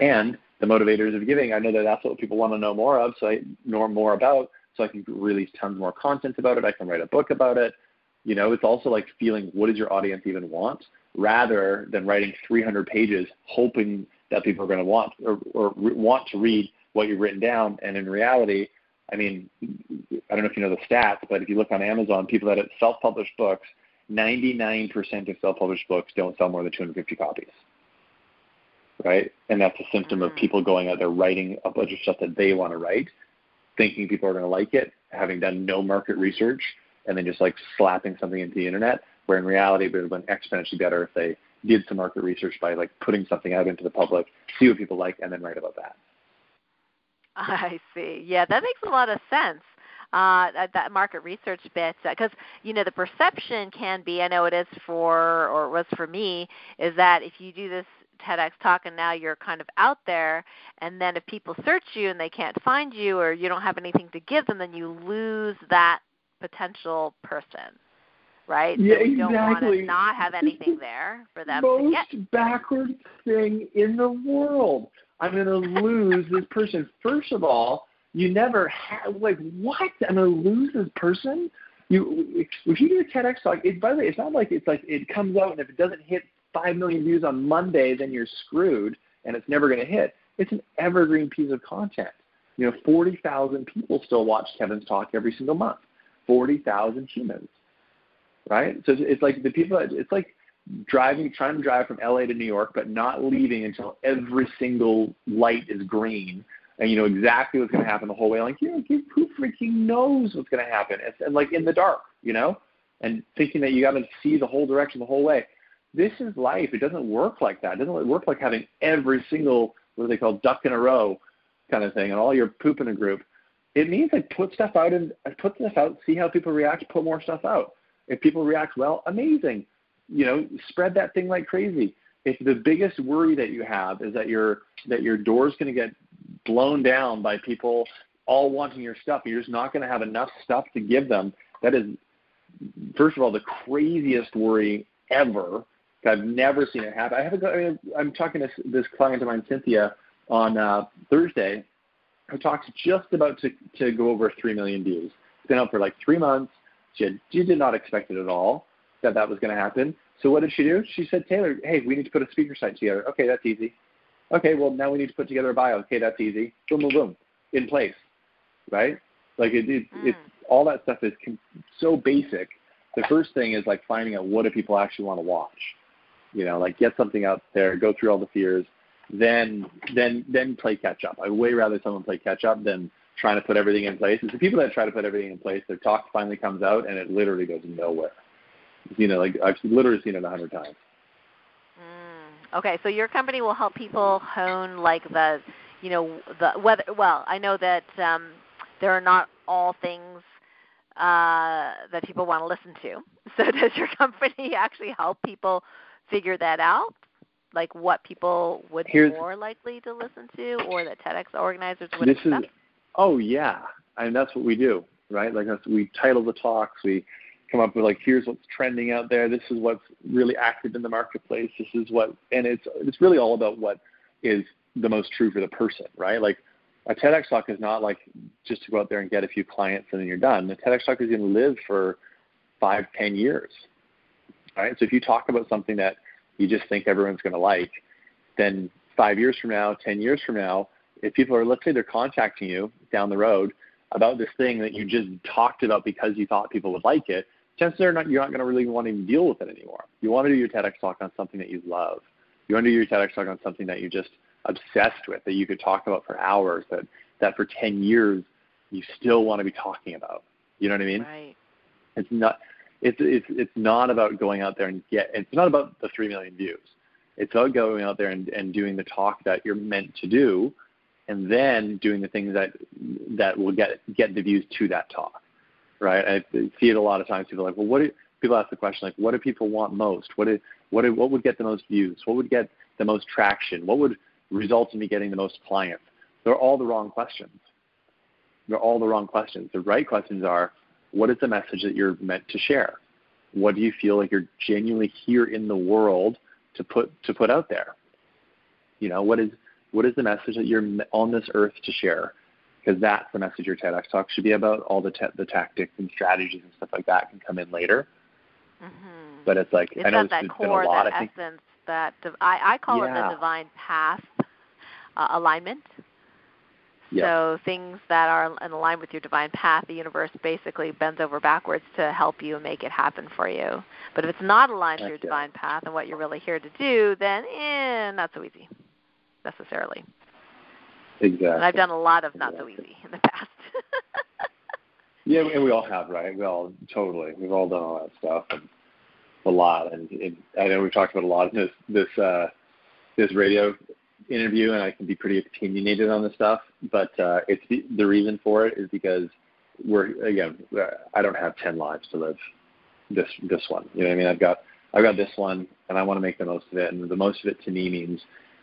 And the motivators of giving, I know that that's what people want to know more of, so I know more about, so I can release tons more content about it. I can write a book about it. You know, it's also like feeling what does your audience even want, rather than writing 300 pages hoping that people are going to want or, or want to read what you've written down. And in reality, I mean, I don't know if you know the stats, but if you look on Amazon, people that have self-published books, 99% of self-published books don't sell more than 250 copies. Right? And that's a symptom of mm. people going out there writing a bunch of stuff that they want to write, thinking people are going to like it, having done no market research, and then just like slapping something into the internet, where in reality it would have been exponentially better if they did some market research by like putting something out into the public, see what people like, and then write about that. I see. Yeah, that makes a lot of sense. Uh, that, that market research bit, because you know the perception can be, I know it is for, or it was for me, is that if you do this TEDx talk and now you're kind of out there, and then if people search you and they can't find you or you don't have anything to give them, then you lose that potential person right? Yeah, so we exactly. don't want to not have anything there for them most to get. backward thing in the world. I'm going to lose this person. First of all, you never have like what? I'm going to lose this person. You if you do a TEDx talk, it, by the way, it's not like it's like it comes out and if it doesn't hit five million views on Monday, then you're screwed and it's never going to hit. It's an evergreen piece of content. You know, 40,000 people still watch Kevin's talk every single month. 40,000 humans, right? So it's like the people. It's like driving, trying to drive from LA to New York, but not leaving until every single light is green, and you know exactly what's going to happen the whole way. Like, you know, who freaking knows what's going to happen? It's and like in the dark, you know, and thinking that you got to see the whole direction the whole way. This is life. It doesn't work like that. It doesn't work like having every single what do they call duck in a row kind of thing, and all your poop in a group. It means like put stuff out and uh, put stuff out, see how people react, put more stuff out. If people react well, amazing you know, spread that thing like crazy. If the biggest worry that you have is that your that your door's going to get blown down by people all wanting your stuff, you're just not going to have enough stuff to give them, that is, first of all, the craziest worry ever. I've never seen it happen. I have a, I mean, I'm talking to this client of mine, Cynthia, on uh, Thursday, who talks just about to, to go over 3 million views. It's been out for like three months. She, had, she did not expect it at all that that was going to happen. So what did she do? She said, Taylor, hey, we need to put a speaker site together. Okay, that's easy. Okay, well now we need to put together a bio. Okay, that's easy. Boom, boom, boom, in place, right? Like it, it mm. it's all that stuff is so basic. The first thing is like finding out what do people actually want to watch. You know, like get something out there, go through all the fears, then then then play catch up. I way rather someone play catch up than trying to put everything in place. It's the people that try to put everything in place. Their talk finally comes out and it literally goes nowhere. You know, like I've literally seen it a hundred times. Mm, okay, so your company will help people hone like the, you know, the whether. Well, I know that um, there are not all things uh, that people want to listen to. So does your company actually help people figure that out? Like what people would Here's, be more likely to listen to, or that TEDx organizers would this accept? Is, oh yeah, I mean that's what we do, right? Like that's, we title the talks, we come up with like here's what's trending out there this is what's really active in the marketplace this is what and it's it's really all about what is the most true for the person right like a TEDx talk is not like just to go out there and get a few clients and then you're done. The TEDx talk is going to live for five, ten years. Right? So if you talk about something that you just think everyone's going to like, then five years from now, ten years from now, if people are, let's say they're contacting you down the road about this thing that you just talked about because you thought people would like it, chances are not, you're not going to really want to even deal with it anymore. You want to do your TEDx talk on something that you love. You want to do your TEDx talk on something that you're just obsessed with, that you could talk about for hours, that, that for 10 years you still want to be talking about. You know what I mean? Right. It's not, it's, it's, it's not about going out there and get, it's not about the 3 million views. It's about going out there and, and doing the talk that you're meant to do and then doing the things that that will get get the views to that talk, right? I see it a lot of times. People are like, well, what do people ask the question like, what do people want most? What do, what do, what would get the most views? What would get the most traction? What would result in me getting the most clients? They're all the wrong questions. They're all the wrong questions. The right questions are, what is the message that you're meant to share? What do you feel like you're genuinely here in the world to put to put out there? You know, what is what is the message that you're on this earth to share? Because that's the message your TEDx talk should be about. All the te- the tactics and strategies and stuff like that can come in later. Mm-hmm. But it's like it's I know that it's core, been a lot. that I think, essence, that div- I, I call yeah. it the divine path uh, alignment. Yeah. So things that are in line with your divine path, the universe basically bends over backwards to help you and make it happen for you. But if it's not aligned to your divine path and what you're really here to do, then eh, not so easy necessarily. exactly. And I've done a lot of not so easy in the past. Yeah, and we all have, right? We all totally. We've all done all that stuff and a lot. And it, I know we've talked about a lot in this this uh, this radio interview, and I can be pretty opinionated on this stuff. But uh, it's the, the reason for it is because we're again, I don't have ten lives to live. This this one, you know what I mean? I've got I've got this one, and I want to make the most of it. And the most of it to me means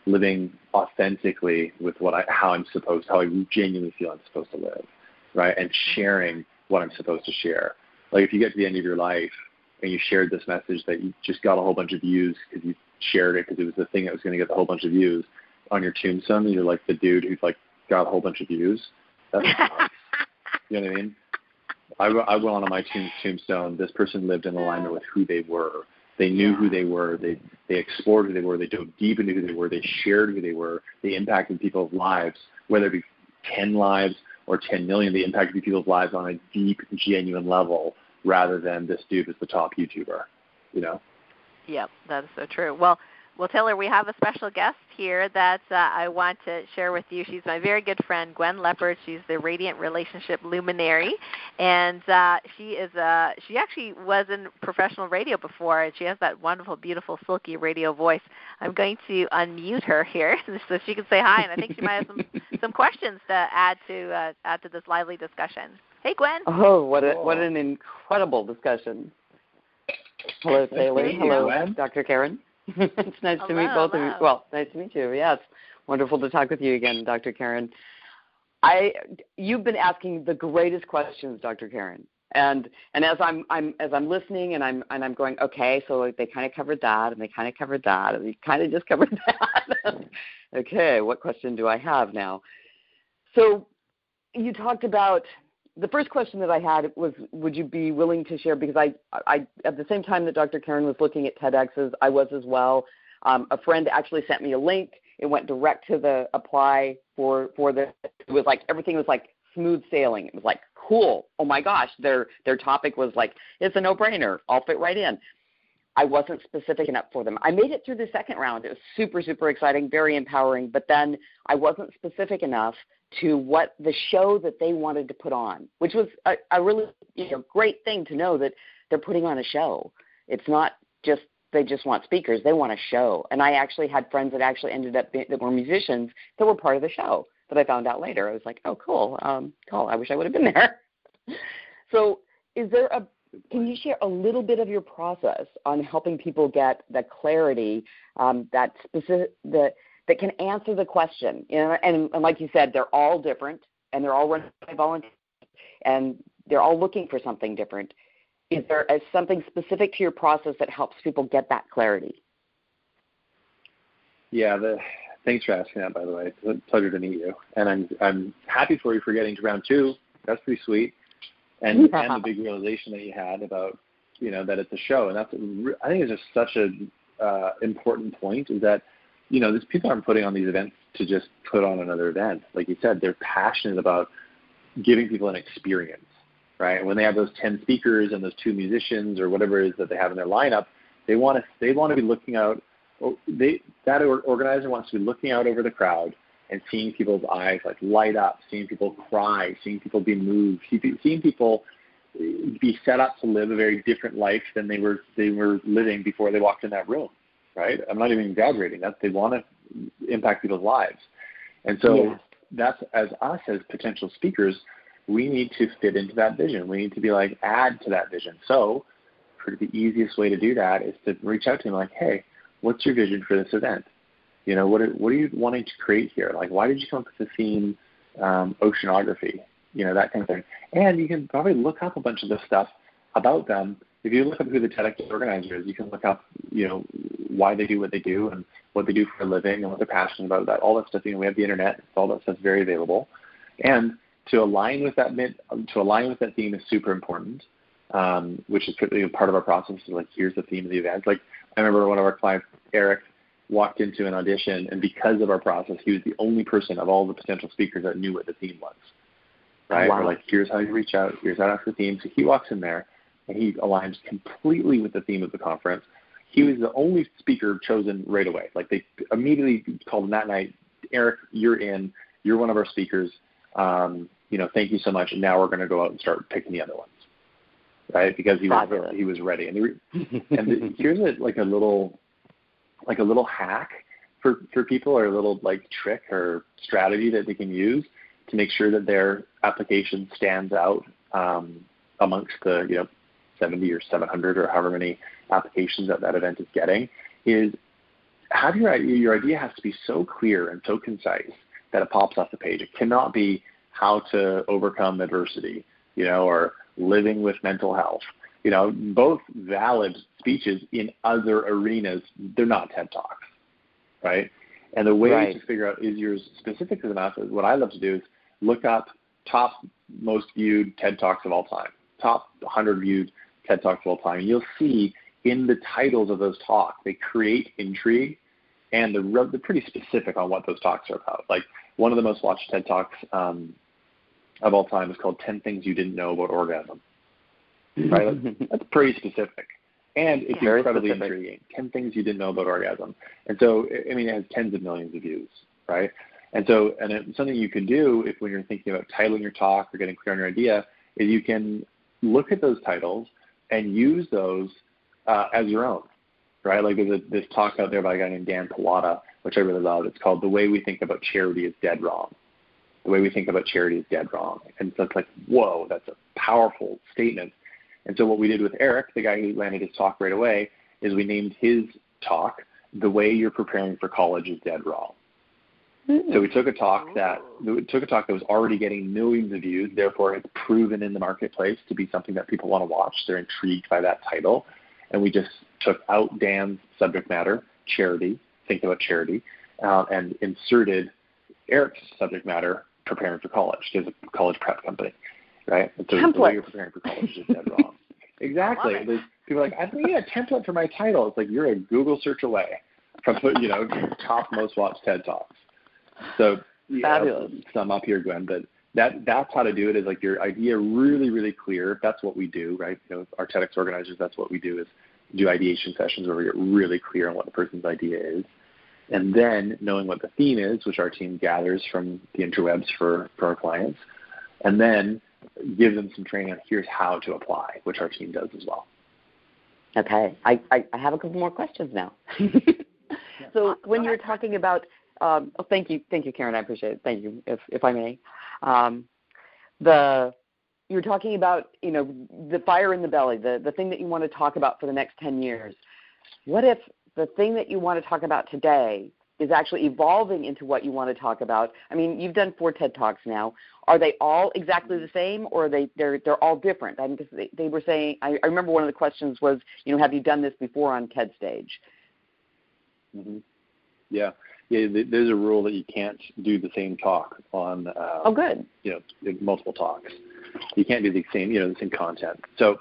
living authentically with what I how I'm supposed, how I genuinely feel I'm supposed to live, right? And mm-hmm. sharing what I'm supposed to share. Like if you get to the end of your life and you shared this message that you just got a whole bunch of views because you shared it because it was the thing that was going to get a whole bunch of views on your tombstone, you're like the dude who's like got a whole bunch of views. That's nice. you know what I mean? I, I went on my tomb, tombstone. This person lived in alignment with who they were. They knew who they were. They they explored who they were. They dove deep into who they were. They shared who they were. They impacted people's lives, whether it be ten lives or 10 million, they impacted people's lives on a deep, genuine level rather than this dude is the top YouTuber, you know? Yep, that is so true. Well, well, Taylor, we have a special guest here that uh, I want to share with you. She's my very good friend, Gwen Leopard. She's the Radiant Relationship Luminary, and uh, she is uh, she actually was in professional radio before, and she has that wonderful, beautiful, silky radio voice. I'm going to unmute her here so she can say hi, and I think she might have some some questions to add to uh, add to this lively discussion. Hey, Gwen. Oh, what a what an incredible discussion. Hello, Taylor. meet Hello, Gwen. Dr. Karen. it's nice to meet Hello, both of you. Well, nice to meet you. Yes, wonderful to talk with you again, Dr. Karen. I you've been asking the greatest questions, Dr. Karen. And and as I'm I'm as I'm listening and I'm and I'm going, okay, so like they kind of covered that and they kind of covered that and they kind of just covered that. okay, what question do I have now? So you talked about the first question that I had was, would you be willing to share? Because I, I at the same time that Dr. Karen was looking at TEDx's, I was as well. Um, a friend actually sent me a link. It went direct to the apply for for the. It was like everything was like smooth sailing. It was like cool. Oh my gosh, their their topic was like it's a no brainer. I'll fit right in. I wasn't specific enough for them. I made it through the second round. It was super, super exciting, very empowering, but then I wasn't specific enough to what the show that they wanted to put on, which was a, a really you know, great thing to know that they're putting on a show. It's not just they just want speakers; they want a show. And I actually had friends that actually ended up being, that were musicians that were part of the show. That I found out later. I was like, oh, cool, um, cool. I wish I would have been there. so, is there a can you share a little bit of your process on helping people get the clarity um, that specific that that can answer the question? You know, and, and like you said, they're all different and they're all run by volunteers and they're all looking for something different. Is there a, something specific to your process that helps people get that clarity? Yeah, the Thanks for asking that, by the way. It's a pleasure to meet you, and I'm I'm happy for you for getting to round two. That's pretty sweet, and and the big realization that you had about you know that it's a show, and that's I think it's just such a uh, important point is that you know these people aren't putting on these events to just put on another event. Like you said, they're passionate about giving people an experience, right? When they have those ten speakers and those two musicians or whatever it is that they have in their lineup, they want to they want to be looking out Oh, they that organizer wants to be looking out over the crowd and seeing people's eyes like light up, seeing people cry, seeing people be moved, seeing people be set up to live a very different life than they were they were living before they walked in that room. Right? I'm not even exaggerating. That they want to impact people's lives, and so yeah. that's as us as potential speakers, we need to fit into that vision. We need to be like add to that vision. So, the easiest way to do that is to reach out to them like, hey what's your vision for this event? You know, what are, what are you wanting to create here? Like, why did you come up with the theme um, oceanography? You know, that kind of thing. And you can probably look up a bunch of this stuff about them. If you look up who the TEDx organizer is, you can look up, you know, why they do what they do and what they do for a living and what they're passionate about. That all that stuff. You know, we have the internet. All that stuff's very available. And to align with that to align with that theme is super important, um, which is part of our process. Is like, here's the theme of the event. Like, I remember one of our clients, Eric, walked into an audition, and because of our process, he was the only person of all the potential speakers that knew what the theme was. Right? Wow. We're like, here's how you reach out, here's how to ask the theme. So he walks in there, and he aligns completely with the theme of the conference. He was the only speaker chosen right away. Like they immediately called him that night, Eric, you're in. You're one of our speakers. Um, you know, thank you so much. And now we're going to go out and start picking the other ones right? Because he was he was ready. And, the, and the, here's a, like a little like a little hack for for people, or a little like trick or strategy that they can use to make sure that their application stands out um, amongst the you know 70 or 700 or however many applications that that event is getting is have your your idea has to be so clear and so concise that it pops off the page. It cannot be how to overcome adversity, you know, or living with mental health. You know, both valid speeches in other arenas. They're not TED Talks, right? And the way right. to figure out is yours specific to the math. What I love to do is look up top most viewed TED Talks of all time, top 100 viewed TED Talks of all time. And you'll see in the titles of those talks, they create intrigue and they're, they're pretty specific on what those talks are about. Like one of the most watched TED Talks um, of all time is called 10 Things You Didn't Know About Orgasm. Right? That's pretty specific. And it's Very incredibly specific. intriguing. 10 Things You Didn't Know About Orgasm. And so, I mean, it has tens of millions of views, right? And so, and it's something you can do if when you're thinking about titling your talk or getting clear on your idea, is you can look at those titles and use those uh, as your own, right? Like there's a, this talk out there by a guy named Dan Pallotta, which I really love. It's called "The Way We Think About Charity Is Dead Wrong," the way we think about charity is dead wrong. And so it's like, whoa, that's a powerful statement. And so what we did with Eric, the guy who landed his talk right away, is we named his talk "The Way You're Preparing for College Is Dead Wrong." Mm-hmm. So we took a talk that we took a talk that was already getting millions of views, therefore it's proven in the marketplace to be something that people want to watch. They're intrigued by that title, and we just took out Dan's subject matter, charity, think about charity, uh, and inserted Eric's subject matter, preparing for college. There's a college prep company, right? And so the way you're preparing for college is dead wrong. Exactly. There's people are like, I need a template for my title. It's like you're a Google search away from you know top most watched TED talks. So fabulous. Know, sum up here, Gwen, but that that's how to do it. Is like your idea really really clear. That's what we do, right? You know, our TEDx organizers. That's what we do is do ideation sessions where we get really clear on what the person's idea is and then knowing what the theme is, which our team gathers from the interwebs for, for our clients, and then give them some training on here's how to apply, which our team does as well. Okay, I, I, I have a couple more questions now. so when you were talking about, um, oh, thank you, thank you, Karen. I appreciate it. Thank you, if if I may. Um, the you were talking about, you know, the fire in the belly, the the thing that you want to talk about for the next ten years. What if the thing that you want to talk about today is actually evolving into what you want to talk about. I mean, you've done four TED Talks now. Are they all exactly the same, or are they they're they're all different? I mean, because they, they were saying. I, I remember one of the questions was, you know, have you done this before on TED stage? Mm-hmm. Yeah, yeah, there's a rule that you can't do the same talk on. Um, oh, good. You know, multiple talks. You can't do the same, you know, the same content. So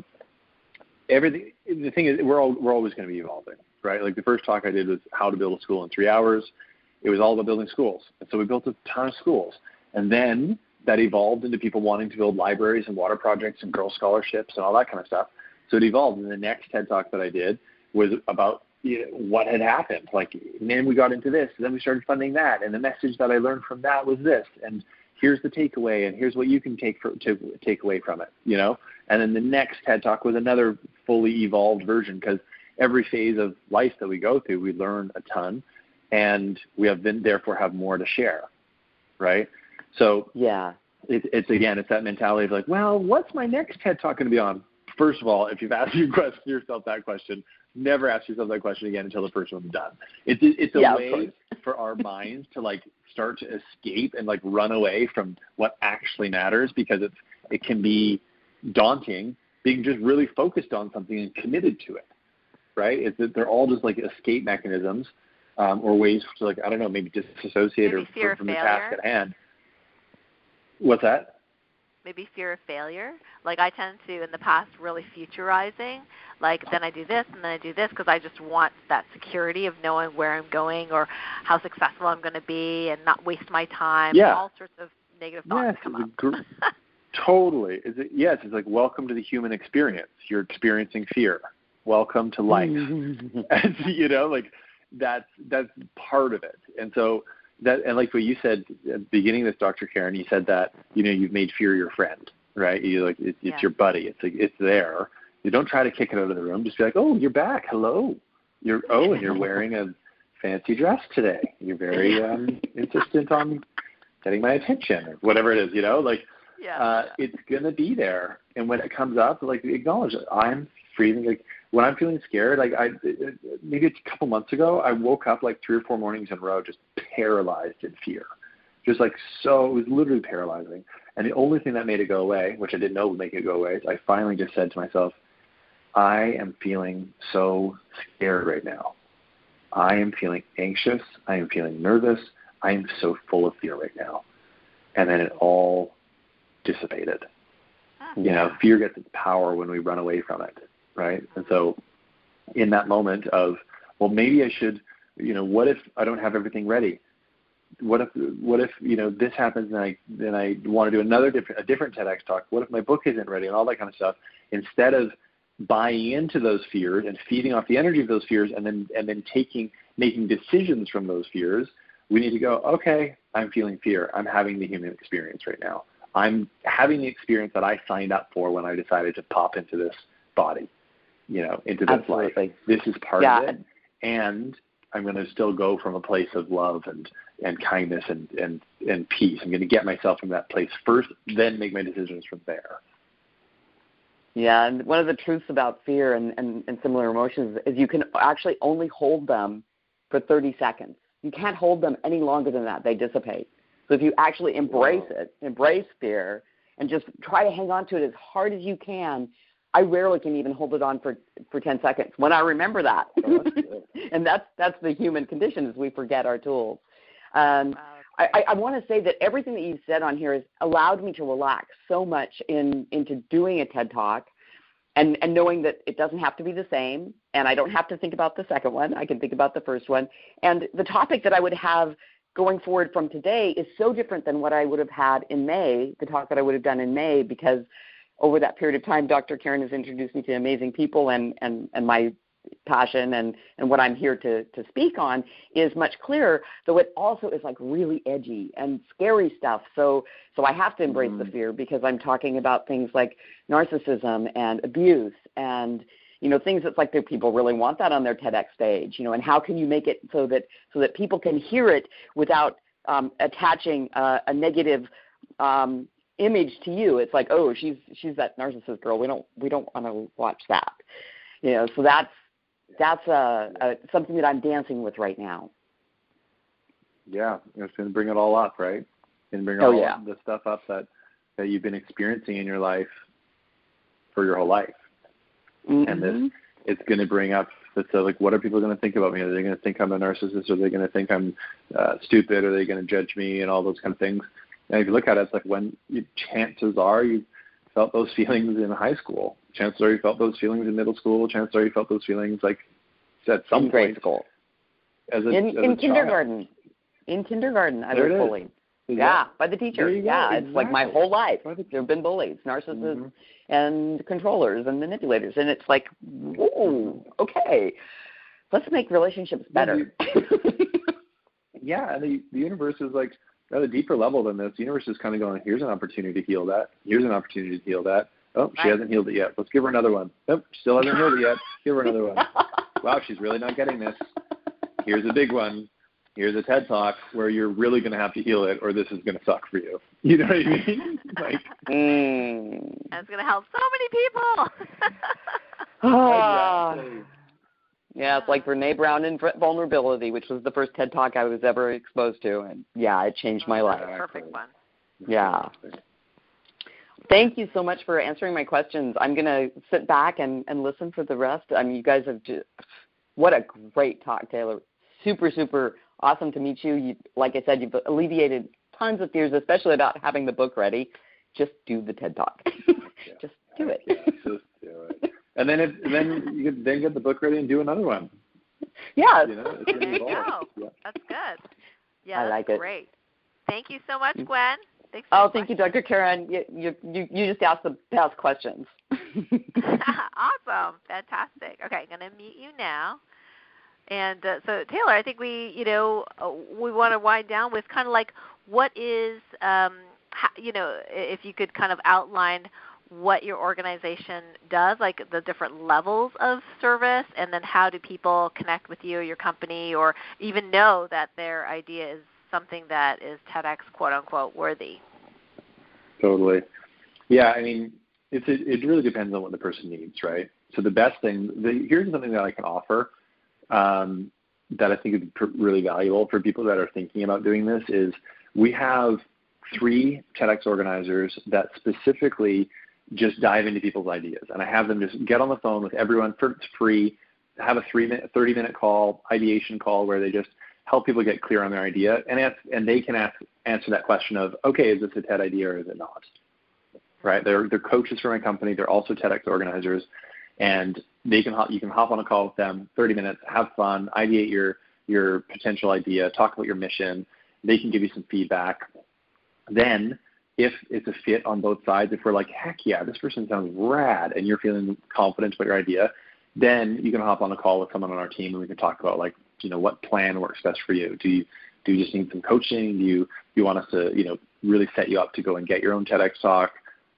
everything. The thing is, we're all we're always going to be evolving, right? Like the first talk I did was how to build a school in three hours. It was all about building schools, and so we built a ton of schools, and then that evolved into people wanting to build libraries and water projects and girl scholarships and all that kind of stuff. So it evolved. And the next TED talk that I did was about you know, what had happened. Like, then we got into this, and then we started funding that, and the message that I learned from that was this, and here's the takeaway, and here's what you can take for, to take away from it, you know. And then the next TED talk was another fully evolved version because every phase of life that we go through, we learn a ton, and we have been therefore have more to share, right? So yeah, it, it's again, it's that mentality of like, well, what's my next TED talk going to be on? First of all, if you've asked yourself that question, never ask yourself that question again until the first one's done. It's it's a yeah, way for our minds to like start to escape and like run away from what actually matters because it's it can be daunting being just really focused on something and committed to it. Right? It's that they're all just like escape mechanisms um, or ways to like I don't know maybe disassociate maybe or from, from the task at hand. What's that? Maybe fear of failure. Like I tend to in the past really futurizing, like then I do this and then I do this because I just want that security of knowing where I'm going or how successful I'm going to be and not waste my time. Yeah. All sorts of negative thoughts yes, come up. Gr- totally. Is it, yes, it's like welcome to the human experience. You're experiencing fear. Welcome to life. Mm-hmm. and, you know, like that's that's part of it. And so that and like what you said at the beginning of this, Dr. Karen, you said that you know you've made fear your friend, right? You like it, it's yeah. your buddy. It's like it's there. You don't try to kick it out of the room. Just be like, oh, you're back. Hello. You're oh, and you're wearing a fancy dress today. You're very um, insistent on getting my attention or whatever it is. You know, like yeah, uh, yeah. it's gonna be there. And when it comes up, like acknowledge it. I'm freezing. Like when I'm feeling scared, like I maybe a couple months ago, I woke up like three or four mornings in a row just paralyzed in fear, just like so. It was literally paralyzing. And the only thing that made it go away, which I didn't know would make it go away, is I finally just said to myself, I am feeling so scared right now. I am feeling anxious. I am feeling nervous. I am so full of fear right now. And then it all dissipated. You know, fear gets its power when we run away from it right? And so in that moment of, well, maybe I should, you know, what if I don't have everything ready? What if what if you know this happens and I then I want to do another different a different TEDx talk? What if my book isn't ready and all that kind of stuff? Instead of buying into those fears and feeding off the energy of those fears and then and then taking making decisions from those fears, we need to go, okay, I'm feeling fear. I'm having the human experience right now. I'm having the experience that I signed up for when I decided to pop into this body you know, into this Absolutely. life. This is part yeah. of it, and I'm going to still go from a place of love and and kindness and and and peace. I'm going to get myself from that place first, then make my decisions from there. Yeah, and one of the truths about fear and, and, and similar emotions is you can actually only hold them for 30 seconds. You can't hold them any longer than that; they dissipate. So if you actually embrace it, embrace fear, and just try to hang on to it as hard as you can, I rarely can even hold it on for for 10 seconds when I remember that. Oh, and that's that's the human condition is we forget our tools. Um, Wow. I, I, I want to say that everything that you've said on here has allowed me to relax so much in into doing a TED talk, and and knowing that it doesn't have to be the same, and I don't have to think about the second one. I can think about the first one, and the topic that I would have going forward from today is so different than what I would have had in May, the talk that I would have done in May, because over that period of time, Dr. Karen has introduced me to amazing people, and and and my passion and and what I'm here to to speak on is much clearer. Though it also is like really edgy and scary stuff. So so I have to embrace the Mhm. fear because I'm talking about things like narcissism and abuse and you know things that's like that people really want that on their TEDx stage. You know, and how can you make it so that so that people can hear it without um, attaching uh, a negative um, image to you. It's like, oh, she's she's that narcissist girl. We don't we don't want to watch that. You know, so that's that's a, uh, something that I'm dancing with right now. Yeah, it's going to bring it all up, right? And bring Oh, all yeah. the stuff up that that you've been experiencing in your life for your whole life. And this Mhm. it's going to bring up that says like, what are people going to think about me? Are they going to think I'm a narcissist? Are they going to think I'm uh, stupid? Are they going to judge me? And all those kind of things. And if you look at it, it's like when you, chances are you felt those feelings in high school. Chances are you felt those feelings in middle school. Chances are you felt those feelings like at some in grade school. As a, in as in kindergarten. Child. In kindergarten, I There was bullied. Is yeah, that- by the teacher. There you go. Yeah, it's like my whole life. The- There have been bullies, narcissists, Mhm. and controllers and manipulators, and it's like, whoa, okay, let's make relationships better. yeah, and the the universe is like at a deeper level than this. The universe is kind of going, here's an opportunity to heal that. Here's an opportunity to heal that. Oh, she Right. hasn't healed it yet. Let's give her another one. Nope, still hasn't healed it yet. Give her another one. Wow, she's really not getting this. Here's a big one. Here's a TED talk where you're really going to have to heal it, or this is going to suck for you. You know what I mean? like, mm. And it's going to help so many people. Ah. exactly. Yeah, it's like Brene Brown in Vulnerability, which was the first TED Talk I was ever exposed to, and yeah, it changed my oh, life. Perfect one. Yeah. Thank you so much for answering my questions. I'm going to sit back and, and listen for the rest. I mean, you guys have just, what a great talk, Taylor. Super, super awesome to meet you. you. Like I said, you've alleviated tons of fears, especially about having the book ready. Just do the TED Talk. just do it. Yeah, just do it. And then, it, and then you could then get the book ready and do another one. yes. You know, There you go. Yeah. That's good. Yeah, I like it. great. Thank you so much, Gwen. Thanks Oh, for thank you, Dr. Karen. You, you, you, you just asked the best questions. awesome. Fantastic. Okay, I'm going to mute you now. And uh, so, Taylor, I think we, you know, uh, we want to wind down with kind of like what is, um, how, you know, if you could kind of outline what your organization does, like the different levels of service, and then how do people connect with you or your company, or even know that their idea is something that is TEDx quote unquote worthy. Totally. Yeah, I mean, it's it, it really depends on what the person needs, right? So the best thing, the, here's something that I can offer um, that I think is pr- really valuable for people that are thinking about doing this is we have three TEDx organizers that specifically just dive into people's ideas, and I have them just get on the phone with everyone for free, have a three minute, thirty minute call, ideation call where they just help people get clear on their idea, and ask, and they can ask, answer that question of, okay, is this a TED idea or is it not? Right? They're they're coaches for my company. They're also TEDx organizers, and they can hop, you can hop on a call with them, 30 minutes, have fun, ideate your your potential idea, talk about your mission. They can give you some feedback. Then, if it's a fit on both sides, if we're like, heck yeah, this person sounds rad, and you're feeling confident about your idea, then you can hop on a call with someone on our team and we can talk about like, you know, what plan works best for you. Do you do you just need some coaching? Do you do you want us to, you know, really set you up to go and get your own TEDx talk?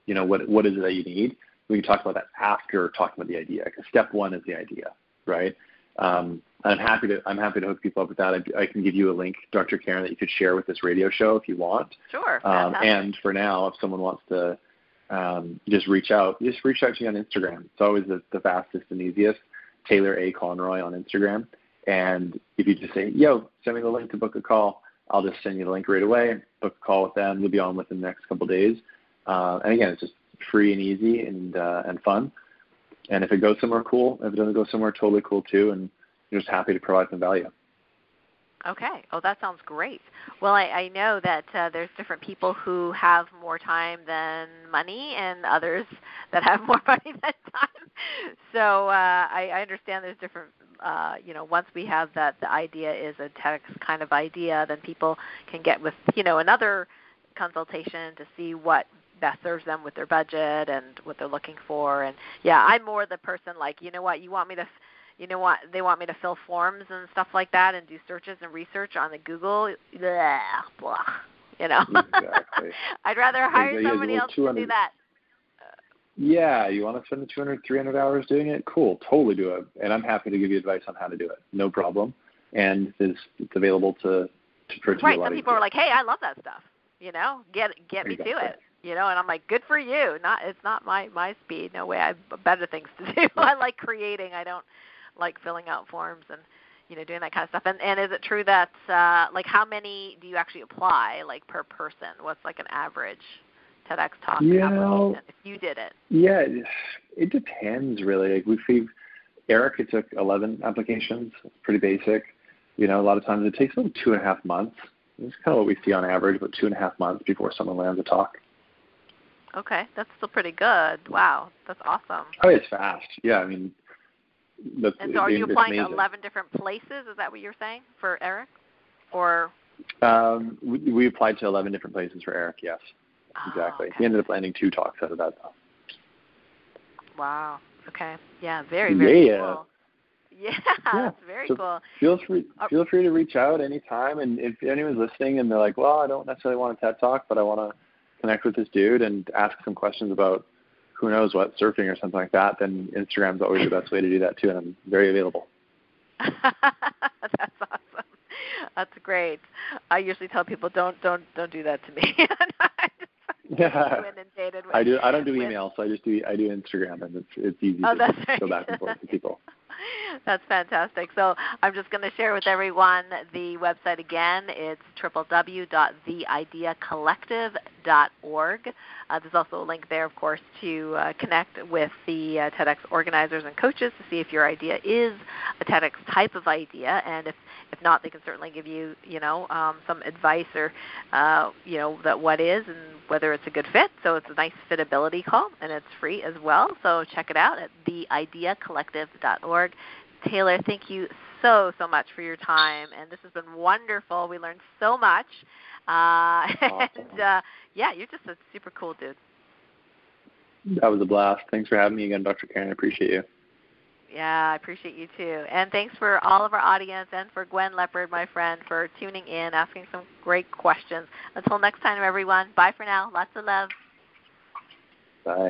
You know, what what is it that you need? We can talk about that after talking about the idea. Because step one is the idea, right? Um, I'm happy to I'm happy to hook people up with that. I, I can give you a link, Dr. Karen, that you could share with this radio show if you want. Sure. Um, and for now, if someone wants to um, just reach out, just reach out to me on Instagram. It's always the, the fastest and easiest. Taylor A. Conroy on Instagram. And if you just say, yo, send me the link to book a call, I'll just send you the link right away, book a call with them. You'll be on within the next couple of days. Uh, and again, it's just free and easy and, uh, and fun. And if it goes somewhere, cool. If it doesn't go somewhere, totally cool too. And just happy to provide some value. Okay. Oh, that sounds great. Well, I, I know that uh, there's different people who have more time than money, and others that have more money than time. So uh, I, I understand there's different. Uh, you know, once we have that the idea is a TEDx kind of idea, then people can get with you know another consultation to see what best serves them with their budget and what they're looking for. And yeah, I'm more the person like you know what you want me to. You know what they want me to fill forms and stuff like that and do searches and research on the Google? Blah, blah you know? Exactly. I'd rather hire Yeah, somebody else to do that. Yeah, you want to spend the 200, 300 hours doing it? Cool, totally do it. And I'm happy to give you advice on how to do it. No problem. And it's, it's available to, to for right a lot some people are like hey I love that stuff you know? Get get me to it you know? And I'm like good for you. Not it's not my my speed. No way. I have better things to do. I like creating. I don't like filling out forms and you know doing that kind of stuff and and is it true that uh like how many do you actually apply like per person what's like an average TEDx talk You application know, if you did it Yeah, it, depends really. Like we've, we've Eric, it took 11 applications. It's pretty basic. You know, a lot of times it takes about two and a half months. It's kind of what we see on average, about two and a half months before someone lands a talk. Okay, that's still pretty good. Wow, that's awesome. Oh, it's fast. Yeah, I mean, and so, are you applying to eleven different places? Is that what you're saying for Eric, or? Um, we, we applied to eleven different places for Eric. Yes, oh, exactly. Okay. He ended up landing two talks out of that. Though. Wow. Okay. Yeah. Very very yeah. cool. Yeah, yeah. that's very so cool. Feel free feel free to reach out anytime and if anyone's listening and they're like, Well, I don't necessarily want a TED talk, but I wanna connect with this dude and ask some questions about who knows what, surfing or something like that, then Instagram's always the best way to do that too and I'm very available. That's awesome. That's great. I usually tell people don't don't don't do that to me. yeah. I do. I don't do email, so I just do. I do Instagram, and it's it's easy oh, to right. go back and forth to people. That's fantastic. So I'm just going to share with everyone the website again. It's www.theideacollective.org. Uh, there's also a link there, of course, to uh, connect with the uh, TEDx organizers and coaches to see if your idea is a TEDx type of idea, and if if not, they can certainly give you, you know, um, some advice or, uh, you know, that what is and whether it's a good fit. So it's a nice fitability call, and it's free as well. So check it out at theideacollective.org. Taylor, thank you so so much for your time, and this has been wonderful. We learned so much, uh, awesome. and uh, yeah, you're just a super cool dude. That was a blast. Thanks for having me again, Dr. Karen. I appreciate you. Yeah, I appreciate you too. And thanks for all of our audience and for Gwen Leopard, my friend, for tuning in, asking some great questions. Until next time, everyone, bye for now. Lots of love. Bye.